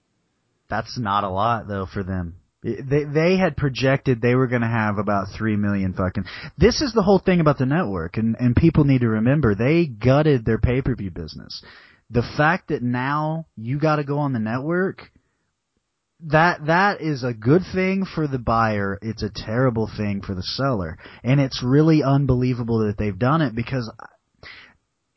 That's not a lot though for them. They they had projected they were going to have about three million fucking. This is the whole thing about the network, and and people need to remember they gutted their pay per view business. The fact that now you got to go on the network, that that is a good thing for the buyer. It's a terrible thing for the seller, and it's really unbelievable that they've done it because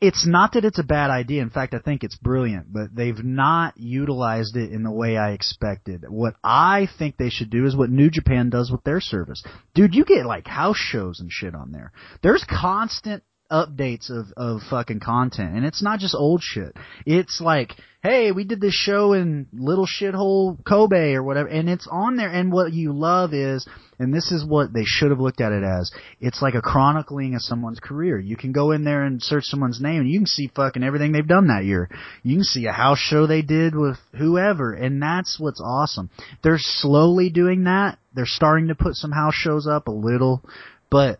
it's not that it's a bad idea. In fact, I think it's brilliant, but they've not utilized it in the way I expected. What I think they should do is what New Japan does with their service. Dude, you get like house shows and shit on there. There's constant updates of, of fucking content. And it's not just old shit. It's like, hey, we did this show in little shithole Kobe or whatever, and it's on there. And what you love is, and this is what they should have looked at it as, it's like a chronicling of someone's career. You can go in there and search someone's name and you can see fucking everything they've done that year. You can see a house show they did with whoever, and that's what's awesome. They're slowly doing that. They're starting to put some house shows up a little, but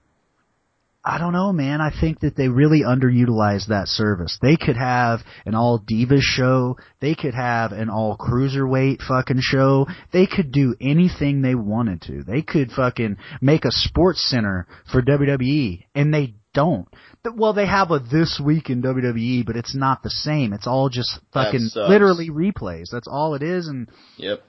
I don't know, man. I think that they really underutilize that service. They could have an all divas show. They could have an all cruiserweight fucking show. They could do anything they wanted to. They could fucking make a sports center for WWE and they don't. Well, they have a this week in WWE, but it's not the same. It's all just fucking literally replays. That's all it is and Yep.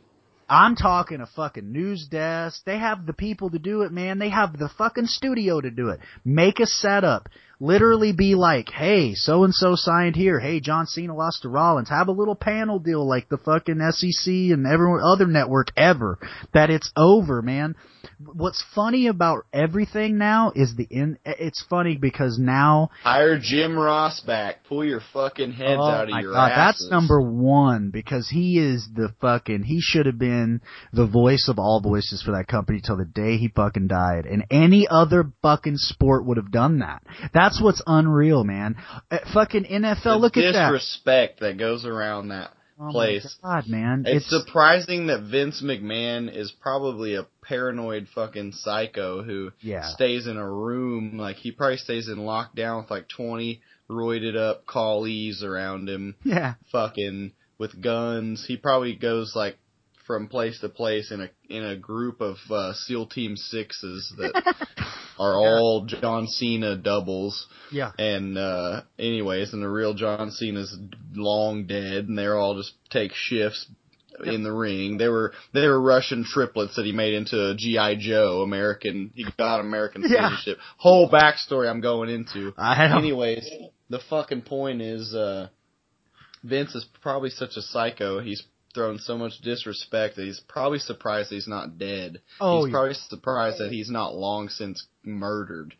I'm talking a fucking news desk. They have the people to do it, man. They have the fucking studio to do it. Make a setup. Literally be like, hey, so and so signed here. Hey, John Cena lost to Rollins. Have a little panel deal like the fucking SEC and every other network ever. That it's over, man. What's funny about everything now is the in. It's funny because now Hire Jim Ross back. Pull your fucking heads Oh out of your God, asses. That's number one because he is the fucking. He should have been the voice of all voices for that company till the day he fucking died. And any other fucking sport would have done that. That's what's unreal, man. Uh, fucking NFL. The look at that. disrespect that goes around that Oh my place. God, man. It's, It's, surprising that Vince McMahon is probably a paranoid fucking psycho who Yeah. stays in a room like he probably stays in lockdown with like twenty roided up collies around him, yeah. fucking with guns. He probably goes like from place to place in a in a group of uh, SEAL Team Sixes that are all John Cena doubles. Yeah. And uh anyways, and the real John Cena's long dead, and they're all just take shifts in the ring. They were they were Russian triplets that he made into a GI Joe American. He got American Yeah. citizenship. Whole backstory I'm going into. I. Anyways, the fucking point is, uh Vince is probably such a psycho. He's thrown so much disrespect that he's probably surprised that he's not dead. Oh, he's yeah. probably surprised that he's not long since murdered.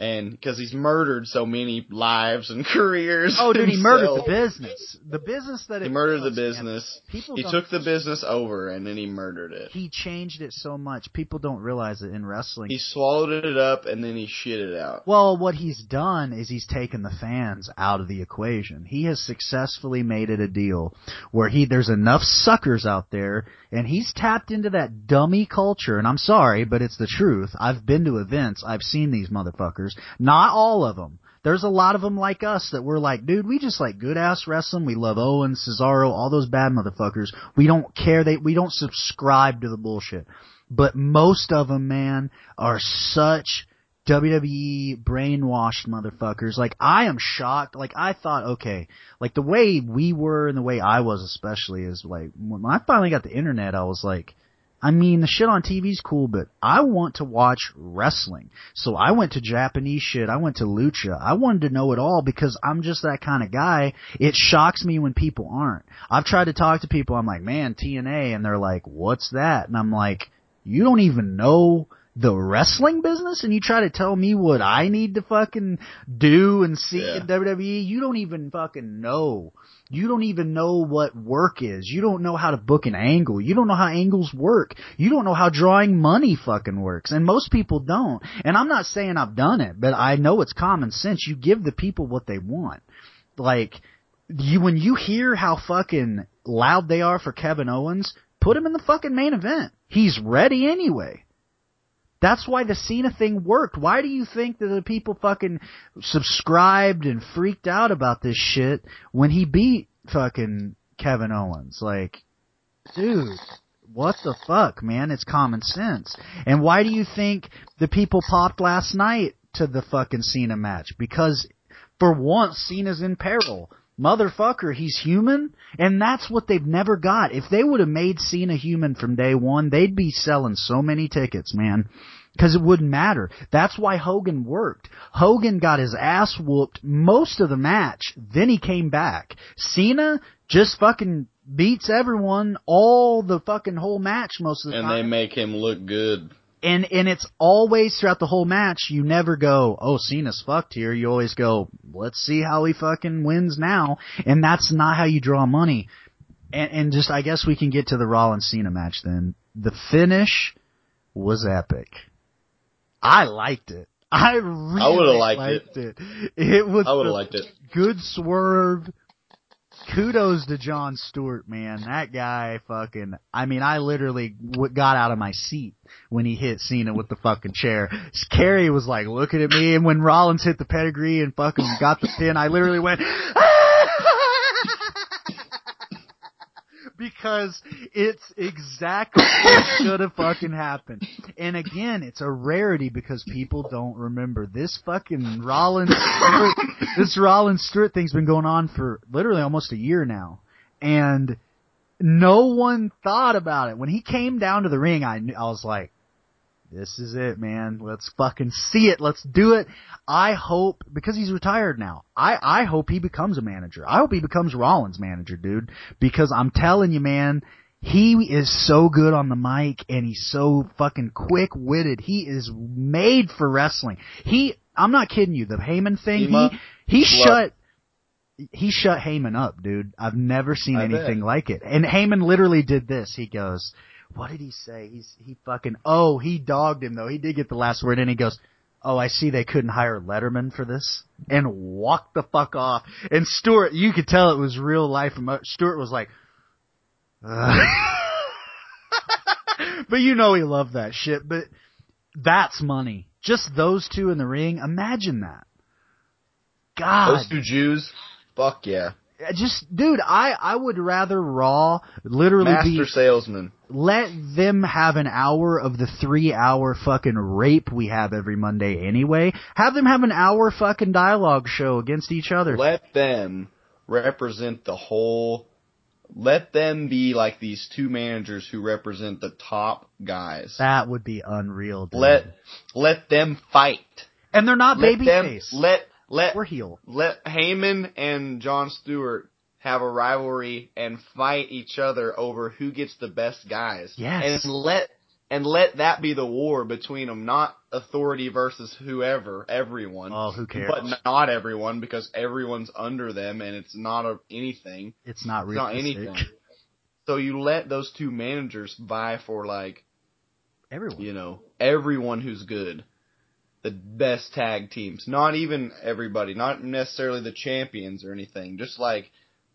And because he's murdered so many lives and careers. Oh, dude, he murdered the business. The business that He murdered the man. business. People He took the business over and then he murdered it. He changed it so much. People don't realize it in wrestling. He swallowed it up and then he shit it out. Well, what he's done is he's taken the fans out of the equation. He has successfully made it a deal where he there's enough suckers out there and he's tapped into that dummy culture and I'm sorry, but it's the truth. I've been to events, I've seen these motherfuckers. Not all of them. There's a lot of them like us that we're like, dude, we just like good ass wrestling. We love Owen, Cesaro, all those bad motherfuckers. We don't care. They we don't subscribe to the bullshit. but most of them, man, are such WWE brainwashed motherfuckers. Like I am shocked. Like I thought, okay, like the way we were and the way I was especially is like when I finally got the internet, I was like, I mean, the shit on TV's cool, but I want to watch wrestling. So I went to Japanese shit. I went to lucha. I wanted to know it all because I'm just that kind of guy. It shocks me when people aren't. I've tried to talk to people. I'm like, man, TNA, and they're like, what's that? And I'm like, you don't even know the wrestling business and you try to tell me what I need to fucking do and see Yeah. in WWE, you don't even fucking know. You don't even know what work is. You don't know how to book an angle. You don't know how angles work. You don't know how drawing money fucking works. And most people don't. And I'm not saying I've done it, but I know it's common sense. You give the people what they want. Like, you, when you hear how fucking loud they are for Kevin Owens, put him in the fucking main event. He's ready anyway. That's why the Cena thing worked. Why do you think that the people fucking subscribed and freaked out about this shit when he beat fucking Kevin Owens? Like, dude, what the fuck, man? It's common sense. And why do you think the people popped last night to the fucking Cena match? Because for once, Cena's in peril. Motherfucker, he's human, and that's what they've never got. If they would have made Cena human from day one, they'd be selling so many tickets, man. Cause it wouldn't matter. That's why Hogan worked. Hogan got his ass whooped most of the match, then he came back. Cena just fucking beats everyone all the fucking whole match most of the and time And they make him look good. And and it's always throughout the whole match. You never go, oh, Cena's fucked here. You always go, let's see how he fucking wins now. And that's not how you draw money. And and just I guess we can get to the Rollins Cena match then. The finish was epic. I liked it. I really I liked liked it. It was I would have liked it. good swerve. Kudos to Jon Stewart, man. That guy fucking, I mean, I literally w- got out of my seat when he hit Cena with the fucking chair. Carrie was like looking at me and when Rollins hit the pedigree and fucking got the pin, I literally went, because it's exactly what should have fucking happened. And again, it's a rarity because people don't remember this fucking Rollins this Rollins Stewart thing's been going on for literally almost a year now. And no one thought about it. When he came down to the ring, I knew, I was like, this is it, man. Let's fucking see it. Let's do it. I hope, because he's retired now, I, I hope he becomes a manager. I hope he becomes Rollins manager, dude. Because I'm telling you, man, he is so good on the mic and he's so fucking quick witted. He is made for wrestling. He, I'm not kidding you, the Heyman thing, he, he love. shut, he shut Heyman up, dude. I've never seen I anything bet. like it. And Heyman literally did this. He goes, what did he say? He's, he fucking, oh, he dogged him though. He did get the last word and he goes, oh, I see they couldn't hire Letterman for this and walked the fuck off. And Stewart, you could tell it was real life. Stewart was like, but you know he loved that shit. But that's money. Just those two in the ring. Imagine that. God, Those two Jews, fuck yeah. Uh, just dude, I I would rather Raw literally Master be salesman. let them have an hour of the three hour fucking rape we have every Monday anyway. Have them have an hour fucking dialogue show against each other. Let them represent the whole. Let them be like these two managers who represent the top guys. that would be unreal. Dude. Let let them fight. and they're not Let babyface. let let We're heel. let Heyman and Jon Stewart have a rivalry and fight each other over who gets the best guys. Yes. And let and let that be the war between them, not authority versus whoever, everyone. Oh, who cares? But not everyone because everyone's under them and it's not a, anything. it's not It's not anything. So you let those two managers vie for like, Everyone. you know, everyone who's good. The best tag teams. Not even everybody, not necessarily the champions or anything. Just like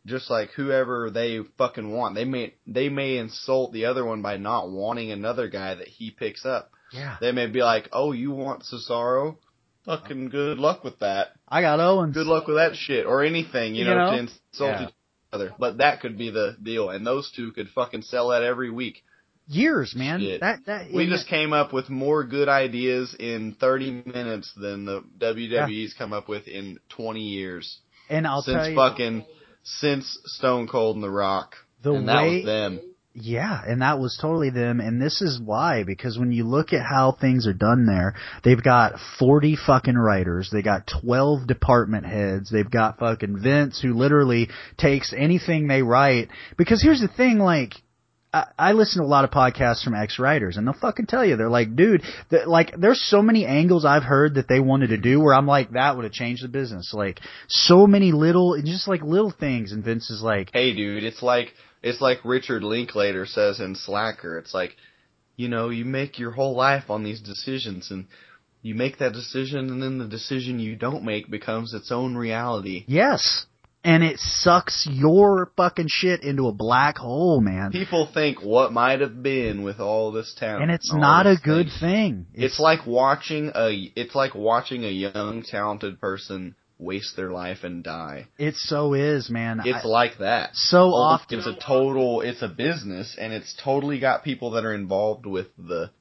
just like whoever they fucking want. They may they may insult the other one by not wanting another guy that he picks up. Yeah. They may be like, "Oh, you want Cesaro? Fucking good luck with that. I got Owens. Good luck with that shit or anything, you, You know, know? to insult Yeah. each other." But that could be the deal, and those two could fucking sell that every week. years, man. Shit. That that We just came up with more good ideas in 30 minutes than the WWE's come up with in 20 years. and I'll tell since you fucking since Stone Cold and The Rock. the and that was them. Yeah, and that was totally them, and this is why, because when you look at how things are done there, they've got 40 fucking writers, they got 12 department heads, they've got fucking Vince who literally takes anything they write, because here's the thing, like, I, I listen to a lot of podcasts from ex-writers, and they'll fucking tell you, they're like, dude, that, like, there's so many angles I've heard that they wanted to do where I'm like, that would have changed the business, like, so many little, just like little things, and Vince is like, Hey dude, it's like it's like Richard Linklater says in Slacker. It's like, you know, you make your whole life on these decisions and you make that decision and then the decision you don't make becomes its own reality. Yes. And it sucks your fucking shit into a black hole, man. People think what might have been with all this talent. And it's all not a good thing. thing. It's like watching a it's like watching a young talented person waste their life and die. it so is, man. It's I- like that. so Well, often. It's a total, it's a business, and it's totally got people that are involved with the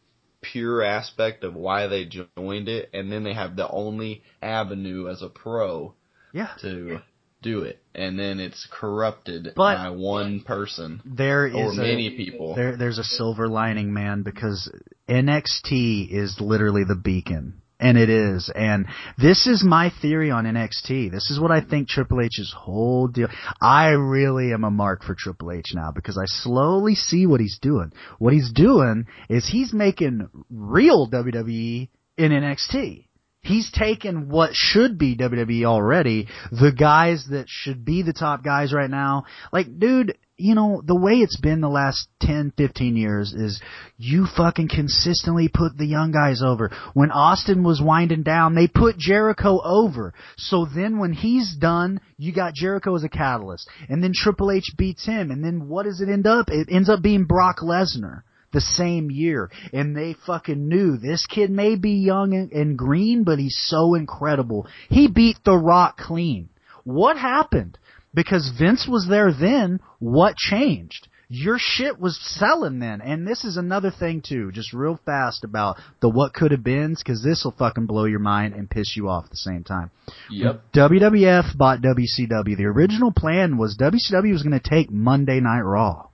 pure aspect of why they joined it, and then they have the only avenue as a pro yeah. to do it, and then it's corrupted But- by one person There or is a, many people. there there's a silver lining, man, because NXT is literally the beacon. And it is. And this is my theory on NXT. This is what I think Triple H's whole deal. I really am a mark for Triple H now because I slowly see what he's doing. What he's doing is he's making real WWE in NXT. He's taken what should be WWE already, the guys that should be the top guys right now. Like, dude, you know, the way it's been the last 10, 15 years is you fucking consistently put the young guys over. When Austin was winding down, they put Jericho over. So then when he's done, you got Jericho as a catalyst. And then Triple H beats him. And then what does it end up? It ends up being Brock Lesnar the same year. And they fucking knew this kid may be young and, and green, but he's so incredible. He beat The Rock clean. What happened? Because Vince was there then, what changed? Your shit was selling then. And this is another thing too, just real fast about the what could have beens, cause this will fucking blow your mind and piss you off at the same time. Yep. WWF bought WCW. The original plan was WCW was going to take Monday Night Raw.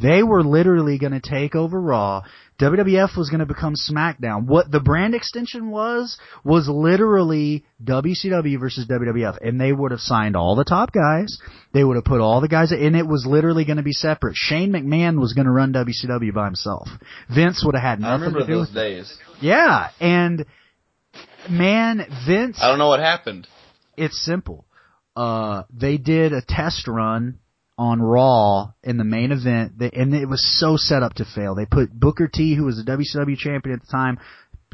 They were literally going to take over Raw. WWF was going to become SmackDown. What the brand extension was, was literally WCW versus WWF. And they would have signed all the top guys. They would have put all the guys, and it was literally going to be separate. Shane McMahon was going to run WCW by himself. Vince would have had I nothing remember to do those with it. days. Yeah, and man, Vince I don't know what happened. it's simple. Uh, they did a test run on Raw in the main event, they, and it was so set up to fail. They put Booker T, who was the WCW champion at the time,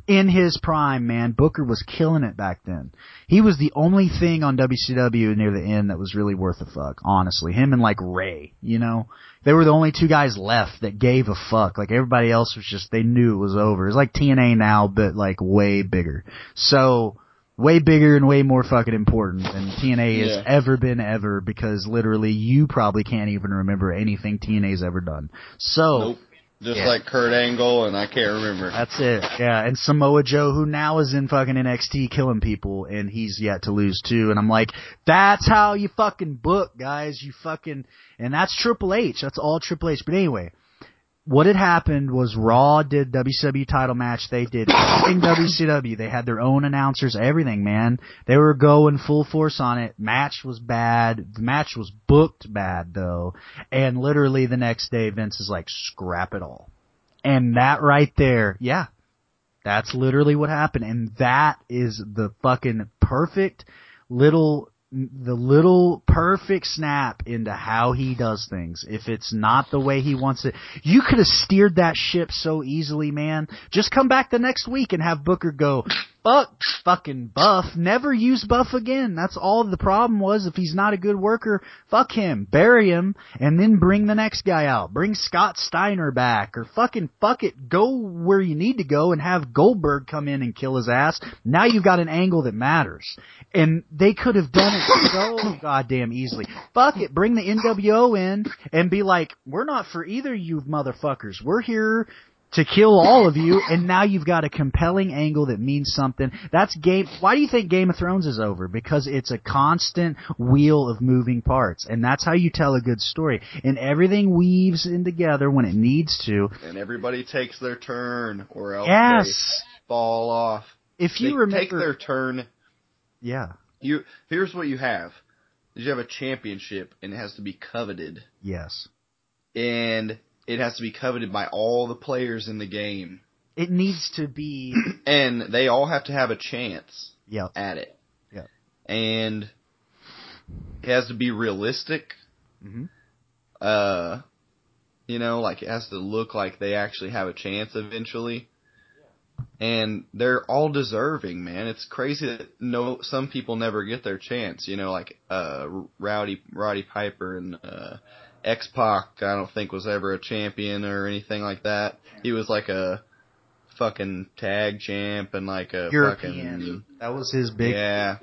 in his prime, man. Booker was killing it back then. He was the only thing on WCW near the end that was really worth a fuck, honestly. Him and like Ray, you know? They were the only two guys left that gave a fuck. Like everybody else was just, they knew it was over. It's like TNA now, but like way bigger. So, way bigger and way more fucking important than TNA has ever been ever because literally you probably can't even remember anything TNA's ever done. So, Nope. Just Yeah. like Kurt Angle, and I can't remember. that's it. Yeah, and Samoa Joe, who now is in fucking NXT killing people, and he's yet to lose too. And I'm like, that's how you fucking book, guys. You fucking, and that's Triple H. That's all Triple H. But anyway, what had happened was Raw did WCW title match. They did everything WCW. They had their own announcers, everything, man. They were going full force on it. Match was bad. The match was booked bad though. And literally the next day Vince is like, scrap it all. And that right there, yeah, that's literally what happened. And that is the fucking perfect little, the little perfect snap into how he does things. If it's not the way he wants it, you could have steered that ship so easily, man. Just come back the next week and have Booker go, fuck fucking Buff. Never use Buff again. That's all the problem was. If he's not a good worker, fuck him. Bury him and then bring the next guy out. Bring Scott Steiner back or fucking fuck it. Go where you need to go and have Goldberg come in and kill his ass. Now you've got an angle that matters. And they could have done it so goddamn easily. Fuck it. Bring the NWO in and be like, we're not for either you motherfuckers. We're here to kill all of you, and now you've got a compelling angle that means something. That's game. Why do you think Game of Thrones is over? Because it's a constant wheel of moving parts, and that's how you tell a good story. And everything weaves in together when it needs to. And everybody takes their turn, or else Yes. they fall off. If you they remember, take their turn. yeah, You here's what you have: you have a championship, and it has to be coveted, yes, and it has to be coveted by all the players in the game, it needs to be. and they all have to have a chance Yeah, at it. Yeah. And it has to be realistic. Mhm. Uh, you know, like it has to look like they actually have a chance eventually. And they're all deserving, man. It's crazy that no some people never get their chance. You know, like uh Rowdy Roddy Piper and uh X Pac. I don't think was ever a champion or anything like that. He was like a fucking tag champ and like a European. fucking That was his big. yeah.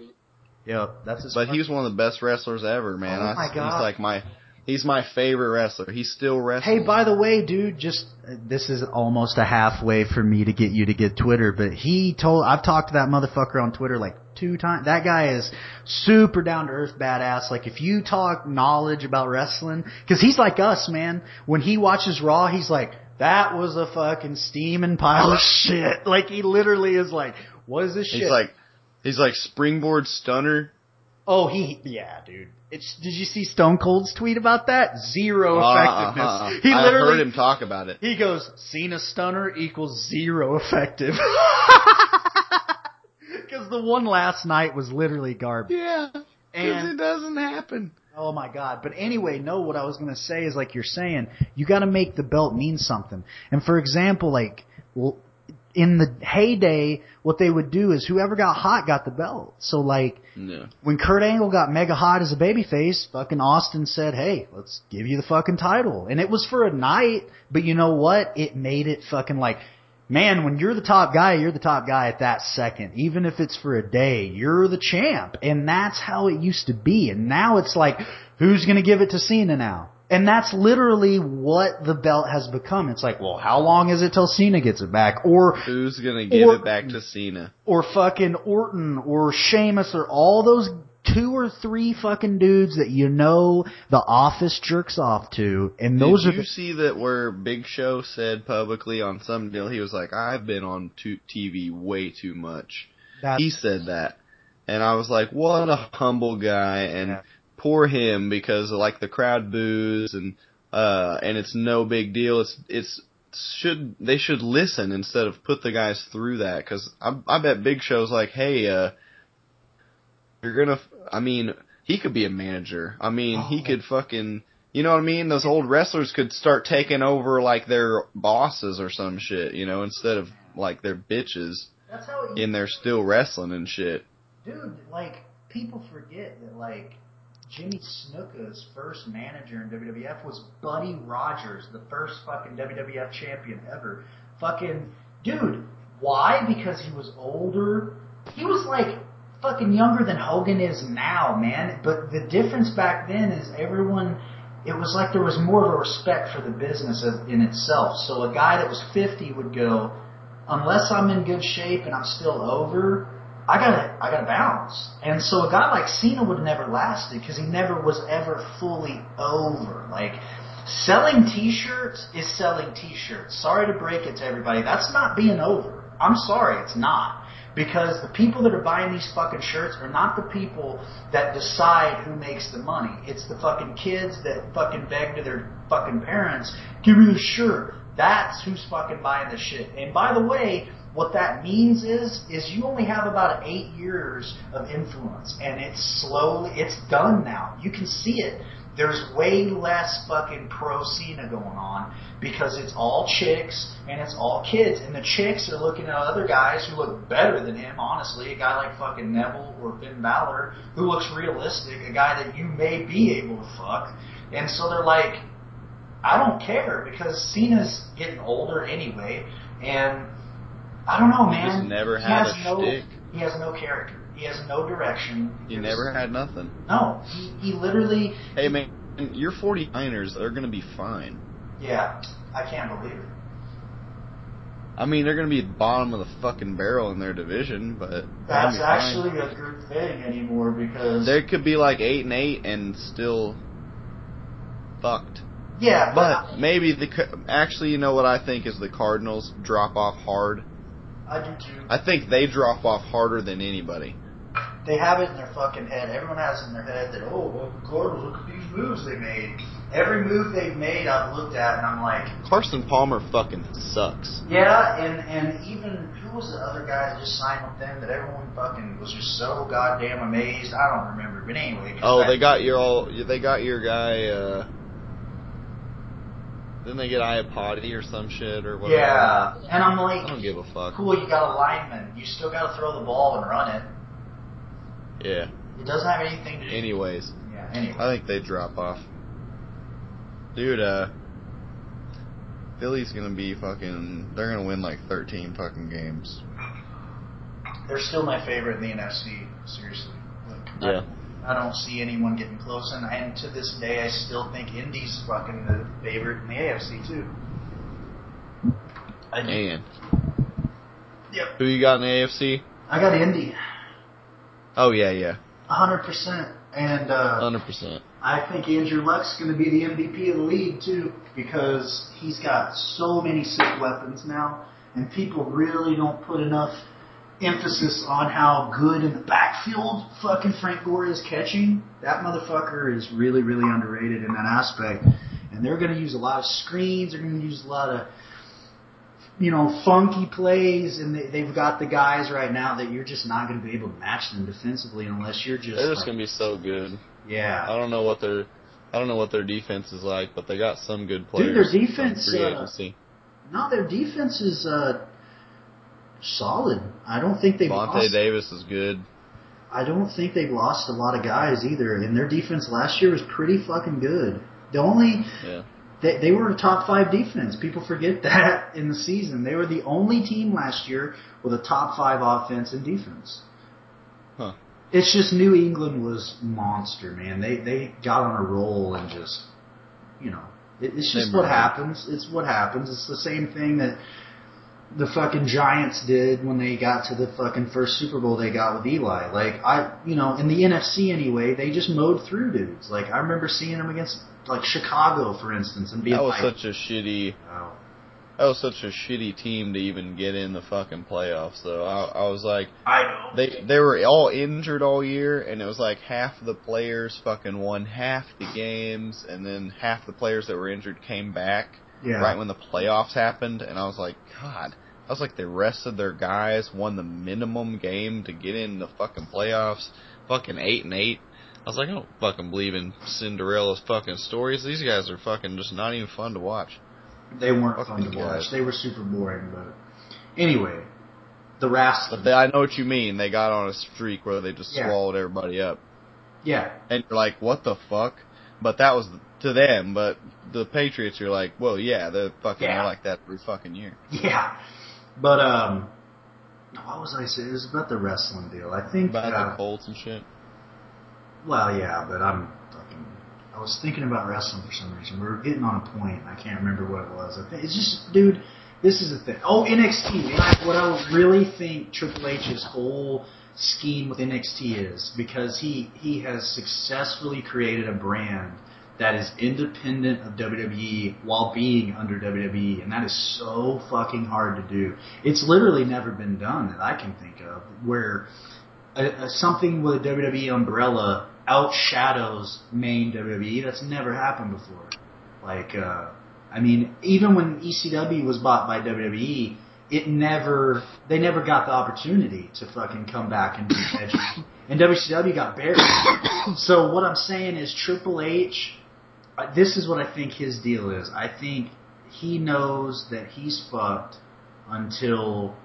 yeah that's his. But he was one of the best wrestlers ever, man. Oh I- my God. He's like my, he's my favorite wrestler. He's still wrestling. Hey, by the way, dude, just this is almost a halfway for me to get you to get Twitter, but he told I've talked to that motherfucker on Twitter like two times. That guy is super down to earth badass. Like if you talk knowledge about wrestling, cuz he's like us, man. When he watches Raw, he's like that was a fucking steaming pile of shit. Like he literally is like, what is this shit? he's like, he's like springboard stunner. Oh, he, yeah, dude. It's, did you see Stone Cold's tweet about that? Zero Uh, effectiveness. uh-huh. He I literally, heard him talk about it. he goes, Cena stunner equals zero effective. Cause the one last night was literally garbage. Yeah, because And- it doesn't happen. Oh my god. But anyway, no, what I was gonna say is like you're saying, you gotta make the belt mean something. And for example, like, well, in the heyday, what they would do is whoever got hot got the belt. So like, No. when Kurt Angle got mega hot as a babyface, fucking Austin said, "Hey, let's give you the fucking title." And it was for a night, but you know what? It made it fucking like, man, when you're the top guy, you're the top guy at that second. Even if it's for a day, you're the champ. And that's how it used to be. And now it's like, who's gonna give it to Cena now? And that's literally what the belt has become. It's like, well, how long is it till Cena gets it back? Or Who's gonna give Or- it back to Cena? or fucking Orton or Sheamus or all those two or three fucking dudes that you know the office jerks off to, and those Did are you the, see that where Big Show said publicly on some deal? He was like, "I've been on TV way too much." that, he said that, and I was like, "What a humble guy!" And Yeah. Poor him because like the crowd boos and uh and it's no big deal. It's it's should they should listen instead of put the guys through that because I I bet Big Show's like, "Hey, uh, you're gonna." f- I mean, he could be a manager. I mean, he Oh. could fucking. You know what I mean? Those old wrestlers could start taking over like their bosses or some shit, you know, instead of like their bitches that's how it and they're still wrestling and shit. dude, like people forget that like Jimmy Snuka's first manager in WWF was Buddy Rogers, the first fucking WWF champion ever. Fucking dude, why? Because he was older. He was like fucking younger than Hogan is now, man. But the difference back then is everyone. It was like there was more of a respect for the business in itself. So a guy that was 50 would go, unless I'm in good shape and I'm still over, I gotta, I gotta bounce. And so a guy like Cena would have never lasted because he never was ever fully over. Like, selling t-shirts is selling t-shirts. Sorry to break it to everybody. That's not being over. I'm sorry, it's not. Because the people that are buying these fucking shirts are not the people that decide who makes the money. It's the fucking kids that fucking beg to their fucking parents, give me the shirt. That's who's fucking buying the shit. And by the way, what that means is, is you only have about eight years of influence, and it's slowly, it's done now. You can see it. there's way less fucking pro Cena going on because it's all chicks and it's all kids, and the chicks are looking at other guys who look better than him. Honestly, a guy like fucking Neville or Finn Balor who looks realistic, a guy that you may be able to fuck, and so they're like, I don't care because Cena's getting older anyway, and I don't know, He man. just never He had a no, shtick. He has no character. He has no direction. He never had nothing. No, he, he literally. Hey man, your 49ers, they're gonna be fine. Yeah, I can't believe it. I mean, they're gonna be at the bottom of the fucking barrel in their division, but That's actually a good thing anymore because. They could be like eight and eight and still fucked. yeah, but, But maybe the actually, you know what I think is the Cardinals drop off hard. I do too. I think they drop off harder than anybody. They have it in their fucking head. Everyone has it in their head that, oh, well, the Cardinals, look at these moves they made. Every move they've made, I've looked at and I'm like, Carson Palmer fucking sucks. yeah, and, and even, who was the other guy that just signed with them that everyone fucking was just so goddamn amazed? I don't remember, but anyway. Oh, they got your all. They got your guy. uh Didn't they get Iupati or some shit or whatever? Yeah, and I'm like, I don't give a fuck. cool, you got a lineman. You still got to throw the ball and run it. Yeah. It doesn't have anything to do. Anyways, Yeah. Anyway. I think they drop off. Dude, uh, Philly's gonna be fucking. They're gonna win like 13 fucking games. They're still my favorite in the NFC. Seriously. Like, Yeah. I, don't see anyone getting close, and, and to this day, I still think Indy's fucking the favorite in the AFC too. I do. Man, Yep. who you got in the AFC? I got Indy, Oh yeah, yeah, hundred percent, and uh, 100. percent I think Andrew Luck's going to be the MVP of the league too because he's got so many sick weapons now, and people really don't put enough emphasis on how good in the backfield fucking Frank Gore is catching. That motherfucker is really, really underrated in that aspect. And they're going to use a lot of screens. They're going to use a lot of, you know, funky plays, and they, they've got the guys right now that you're just not going to be able to match them defensively unless you're just. They're just like- gonna be so good. yeah. I don't know what their, I don't know what their defense is like, but they got some good Dude, players. their from defense, uh. No, their defense is uh, solid. I don't think they've Vontae lost. Davis is good. I don't think they've lost a lot of guys either, and their defense last year was pretty fucking good. The only Yeah. they they were a top five defense. People forget that in the season. They were the only team last year with a top five offense and defense. Huh. It's just New England was monster, man. They they got on a roll and just you know it, it's just They what murdered. happens. It's what happens. It's the same thing that the fucking Giants did when they got to the fucking first Super Bowl they got with Eli. Like I, you know, in the NFC anyway, they just mowed through dudes. Like I remember seeing them against like Chicago, for instance, and being That was like, such a shitty. oh, That was such a shitty team to even get in the fucking playoffs. Though I, I was like, I know. they they were all injured all year, and it was like half the players fucking won half the games, and then half the players that were injured came back yeah. right when the playoffs happened, and I was like, God. I was like, they rested their guys, won the minimum game to get in the fucking playoffs, fucking eight and eight. I was like, I don't fucking believe in Cinderella's fucking stories. These guys are fucking just not even fun to watch. They weren't Fuck fun to these watch. They were super boring, but anyway, the Rascals. I know what you mean. They got on a streak where they just Yeah. swallowed everybody up, yeah, and you're like, what the fuck? But that was to them. But the Patriots, you're like, well, yeah, they're fucking Yeah. like that every fucking year. yeah. But um, what was I saying? It was about the wrestling deal. I think. About uh, the Colts and shit. Well, yeah, but I'm fucking. I was thinking about wrestling for some reason. We were getting on a point. I can't remember what it was. I think it's just, dude. This is the thing. Oh, NXT. I, what I really think Triple H's whole scheme with NXT is because he he has successfully created a brand that is independent of WWE while being under WWE, and that is so fucking hard to do. It's literally never been done that I can think of where a, a, something with a WWE umbrella outshadows main WWE. That's never happened before. Like, uh, I mean, even when ECW was bought by WWE, it never, they never got the opportunity to fucking come back and be edgy. And WCW got buried. so what I'm saying is Triple H this is what I think his deal is. I think he knows that he's fucked until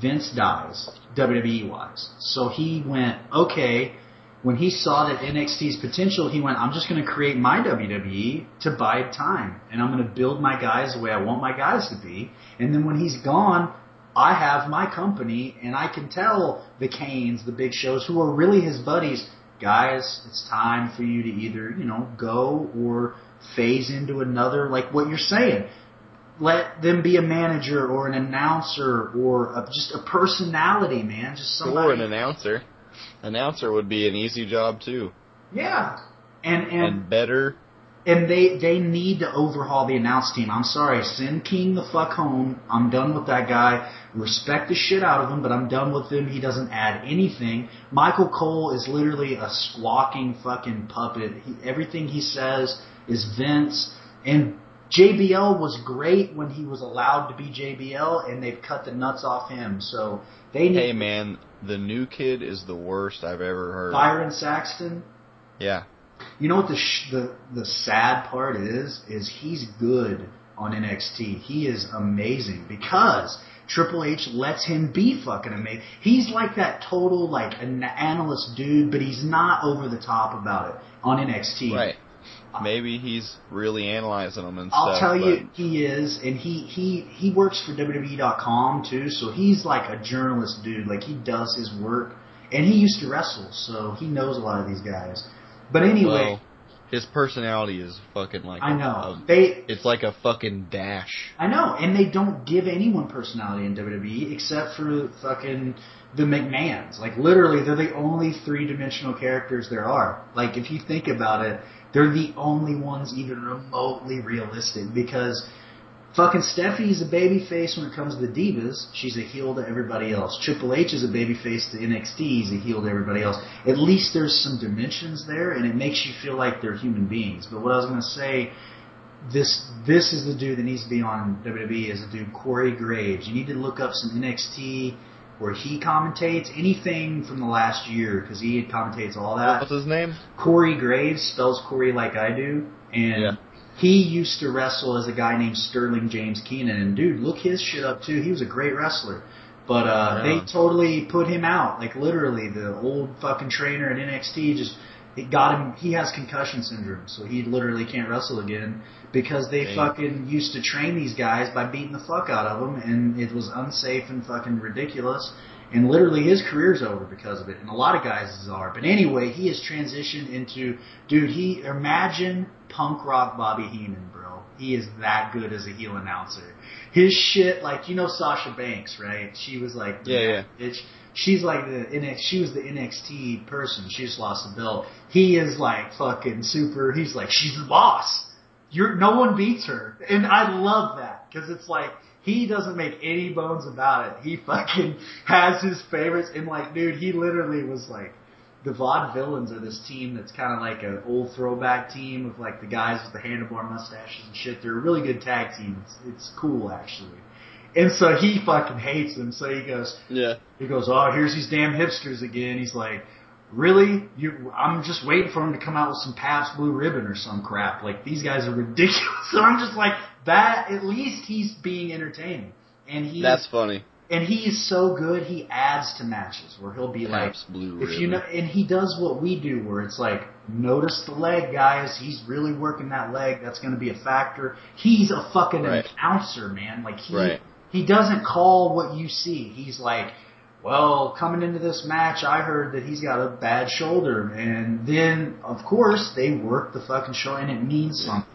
Vince dies, WWE wise. So he went, okay, when he saw that NXT's potential, he went, I'm just going to create my WWE to bide time. And I'm going to build my guys the way I want my guys to be. And then when he's gone, I have my company and I can tell the Kanes, the big shows, who are really his buddies, guys, it's time for you to either, you know, go or phase into another, like what you're saying. Let them be a manager or an announcer or a, just a personality, man. Just somebody. Or an announcer. Announcer would be an easy job too, yeah. And and and better. And they they need to overhaul the announce team. I'm sorry, send King the fuck home. I'm done with that guy. Respect the shit out of him, but I'm done with him. He doesn't add anything. Michael Cole is literally a squawking fucking puppet. He, everything he says is Vince. And JBL was great when he was allowed to be JBL, and they've cut the nuts off him. So they need Hey man, the new kid is the worst I've ever heard. Byron Saxton. Yeah. You know what the sh- the the sad part is? Is he's good on NXT. He is amazing because Triple H lets him be fucking amazing. He's like that total like an analyst dude, but he's not over the top about it on NXT. Right. Uh, Maybe he's really analyzing them and stuff. I'll tell you, he is, and he he he works for WWE.com too, so he's like a journalist dude. Like he does his work, and he used to wrestle, so he knows a lot of these guys. But anyway, well, his personality is fucking like I know a- they it's like a fucking dash. I know, and they don't give anyone personality in WWE except for fucking the McMahons. Like literally, they're the only three-dimensional characters there are. Like if you think about it, they're the only ones even remotely realistic because fucking Steffi's a babyface when it comes to the divas. She's a heel to everybody else. Triple H is a babyface to NXT. He's a heel to everybody else. At least there's some dimensions there, and it makes you feel like they're human beings. But what I was gonna say this this is the dude that needs to be on WWE is a dude Corey Graves. You need to look up some NXT where he commentates anything from the last year because he commentates all that. What's his name? Corey Graves spells Corey like I do, and Yeah. He used to wrestle as a guy named Sterling James Keenan. And dude, look his shit up too. He was a great wrestler. But uh, Yeah. they totally put him out. Like literally, the old fucking trainer at NXT just it got him. He has concussion syndrome, so he literally can't wrestle again because they Dang. fucking used to train these guys by beating the fuck out of them, and it was unsafe and fucking ridiculous. And literally, his career's over because of it, and a lot of guys are. But anyway, he has transitioned into dude. He imagine punk rock Bobby Heenan, bro. He is that good as a heel announcer. His shit, like you know Sasha Banks, right? She was like, the Yeah, yeah. bitch. She's like the NX. She was the NXT person. She just lost the belt. He is like fucking super. He's like she's the boss. You're no one beats her, and I love that because it's like he doesn't make any bones about it. He fucking has his favorites, and like, dude, he literally was like, the Vaudevillains are this team that's kind of like an old throwback team of like the guys with the handlebar mustaches and shit. They're a really good tag team. It's, it's cool actually. And so he fucking hates them. So he goes, Yeah. he goes, oh, here's these damn hipsters again. He's like, really? You? I'm just waiting for him to come out with some Pabst Blue Ribbon or some crap. Like these guys are ridiculous. So I'm just like, that. At least he's being entertaining, and he That's funny. and he is so good. He adds to matches where he'll be like, Pabst Blue if you know, and he does what we do, where it's like, notice the leg, guys. He's really working that leg. That's going to be a factor. He's a fucking Right. announcer, man. Like he Right. he doesn't call what you see. He's like, well, coming into this match, I heard that he's got a bad shoulder, and then of course they work the fucking shoulder, and it means something.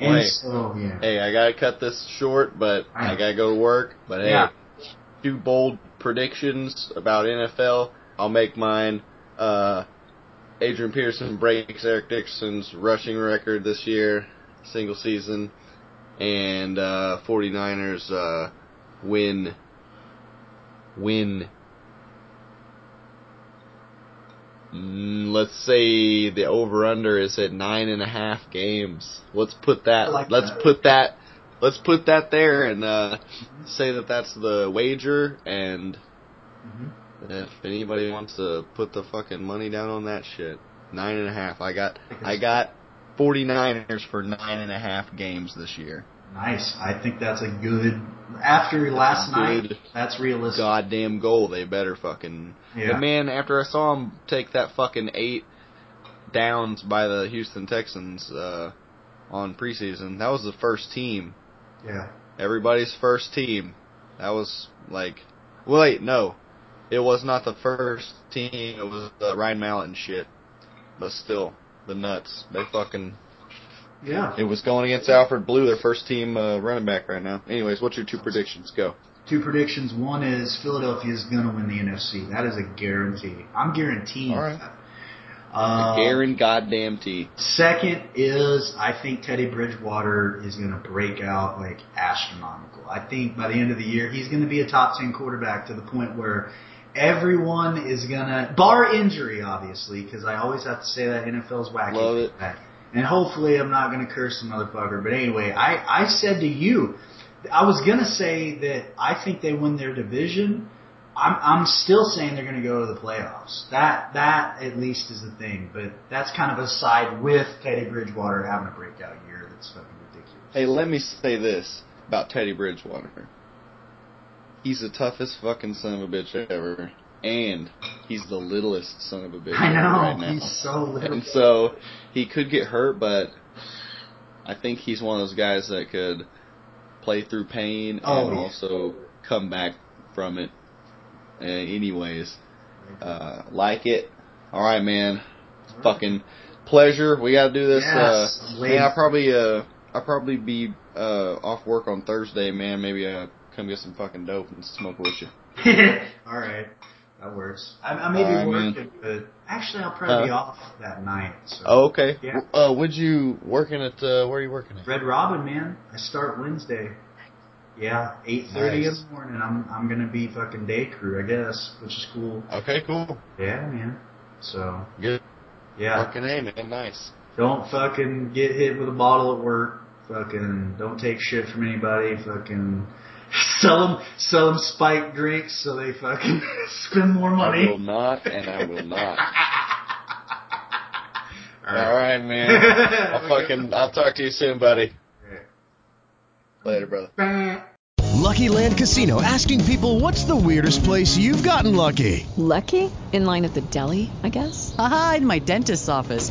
And so yeah, Hey, I gotta cut this short, but I. I gotta go to work. But hey, Yeah. two bold predictions about NFL. I'll make mine. Uh, Adrian Peterson breaks Eric Dickerson's rushing record this year, single season, and uh, 49ers uh, win. Win. Mm, Let's say the over under is at nine and a half games. Let's put that. Like let's that. put that. Let's put that there and uh, say that that's the wager. And Mhm. if anybody wants to put the fucking money down on that shit, nine and a half. I got. I got. 49ers for nine and a half games this year. Nice. I think that's a good. After last night, that's realistic. Goddamn goal. They better fucking. Yeah. But man, after I saw him take that fucking eight downs by the Houston Texans uh, on preseason, that was the first team. Yeah. Everybody's first team. That was like. Wait, no. It was not the first team. It was the Ryan Mallett and shit. But still, the nuts. They fucking. Yeah. It was going against Alfred Blue, their first team uh, running back right now. Anyways, what's your two predictions? Go. Two predictions. One is Philadelphia is going to win the NFC. That is a guarantee. I'm guaranteeing All right. that. Uh, Aaron goddamn T. Second is I think Teddy Bridgewater is going to break out like astronomical. I think by the end of the year he's going to be a top 10 quarterback to the point where everyone is going to, bar injury obviously, because I always have to say that NFL's wacky. Love it. Back. And hopefully I'm not going to curse the motherfucker. But anyway, I, I said to you, I was going to say that I think they win their division. I'm I'm still saying they're going to go to the playoffs. That that at least is the thing, but that's kind of a side with Teddy Bridgewater having a breakout year. That's fucking ridiculous. Hey, let me say this about Teddy Bridgewater. He's the toughest fucking son of a bitch ever. And he's the littlest son of a bitch I know right now. he's so little. And so he could get hurt, but I think he's one of those guys that could play through pain Oh, and yeah. also come back from it. Uh, anyways, uh, like it. All right, man. Fucking pleasure. We got to do this. Yes, uh, man, I'll probably uh, I'll probably be uh off work on Thursday, man. Maybe uh come get some fucking dope and smoke with you. All right, that works. I, I may be All right, man. working, but actually I'll probably be off that night. So. Oh, okay. Yeah. Uh, would you working at? Uh, where are you working at? Red Robin, man. I start Wednesday. Yeah, eight thirty Nice. in the morning. I'm I'm gonna be fucking day crew, I guess, which is cool. Okay, cool. Yeah, man. So Good. yeah, Fucking A, man. Nice. don't fucking get hit with a bottle at work. Fucking don't take shit from anybody. Fucking sell them sell them spiked drinks so they fucking spend more money. I will not, and I will not. All All right, man. I'll fucking. I'll talk to you soon, buddy. Later, brother. Lucky Land Casino asking people what's the weirdest place you've gotten lucky? Lucky? In line at the deli, I guess? Haha, in my dentist's office.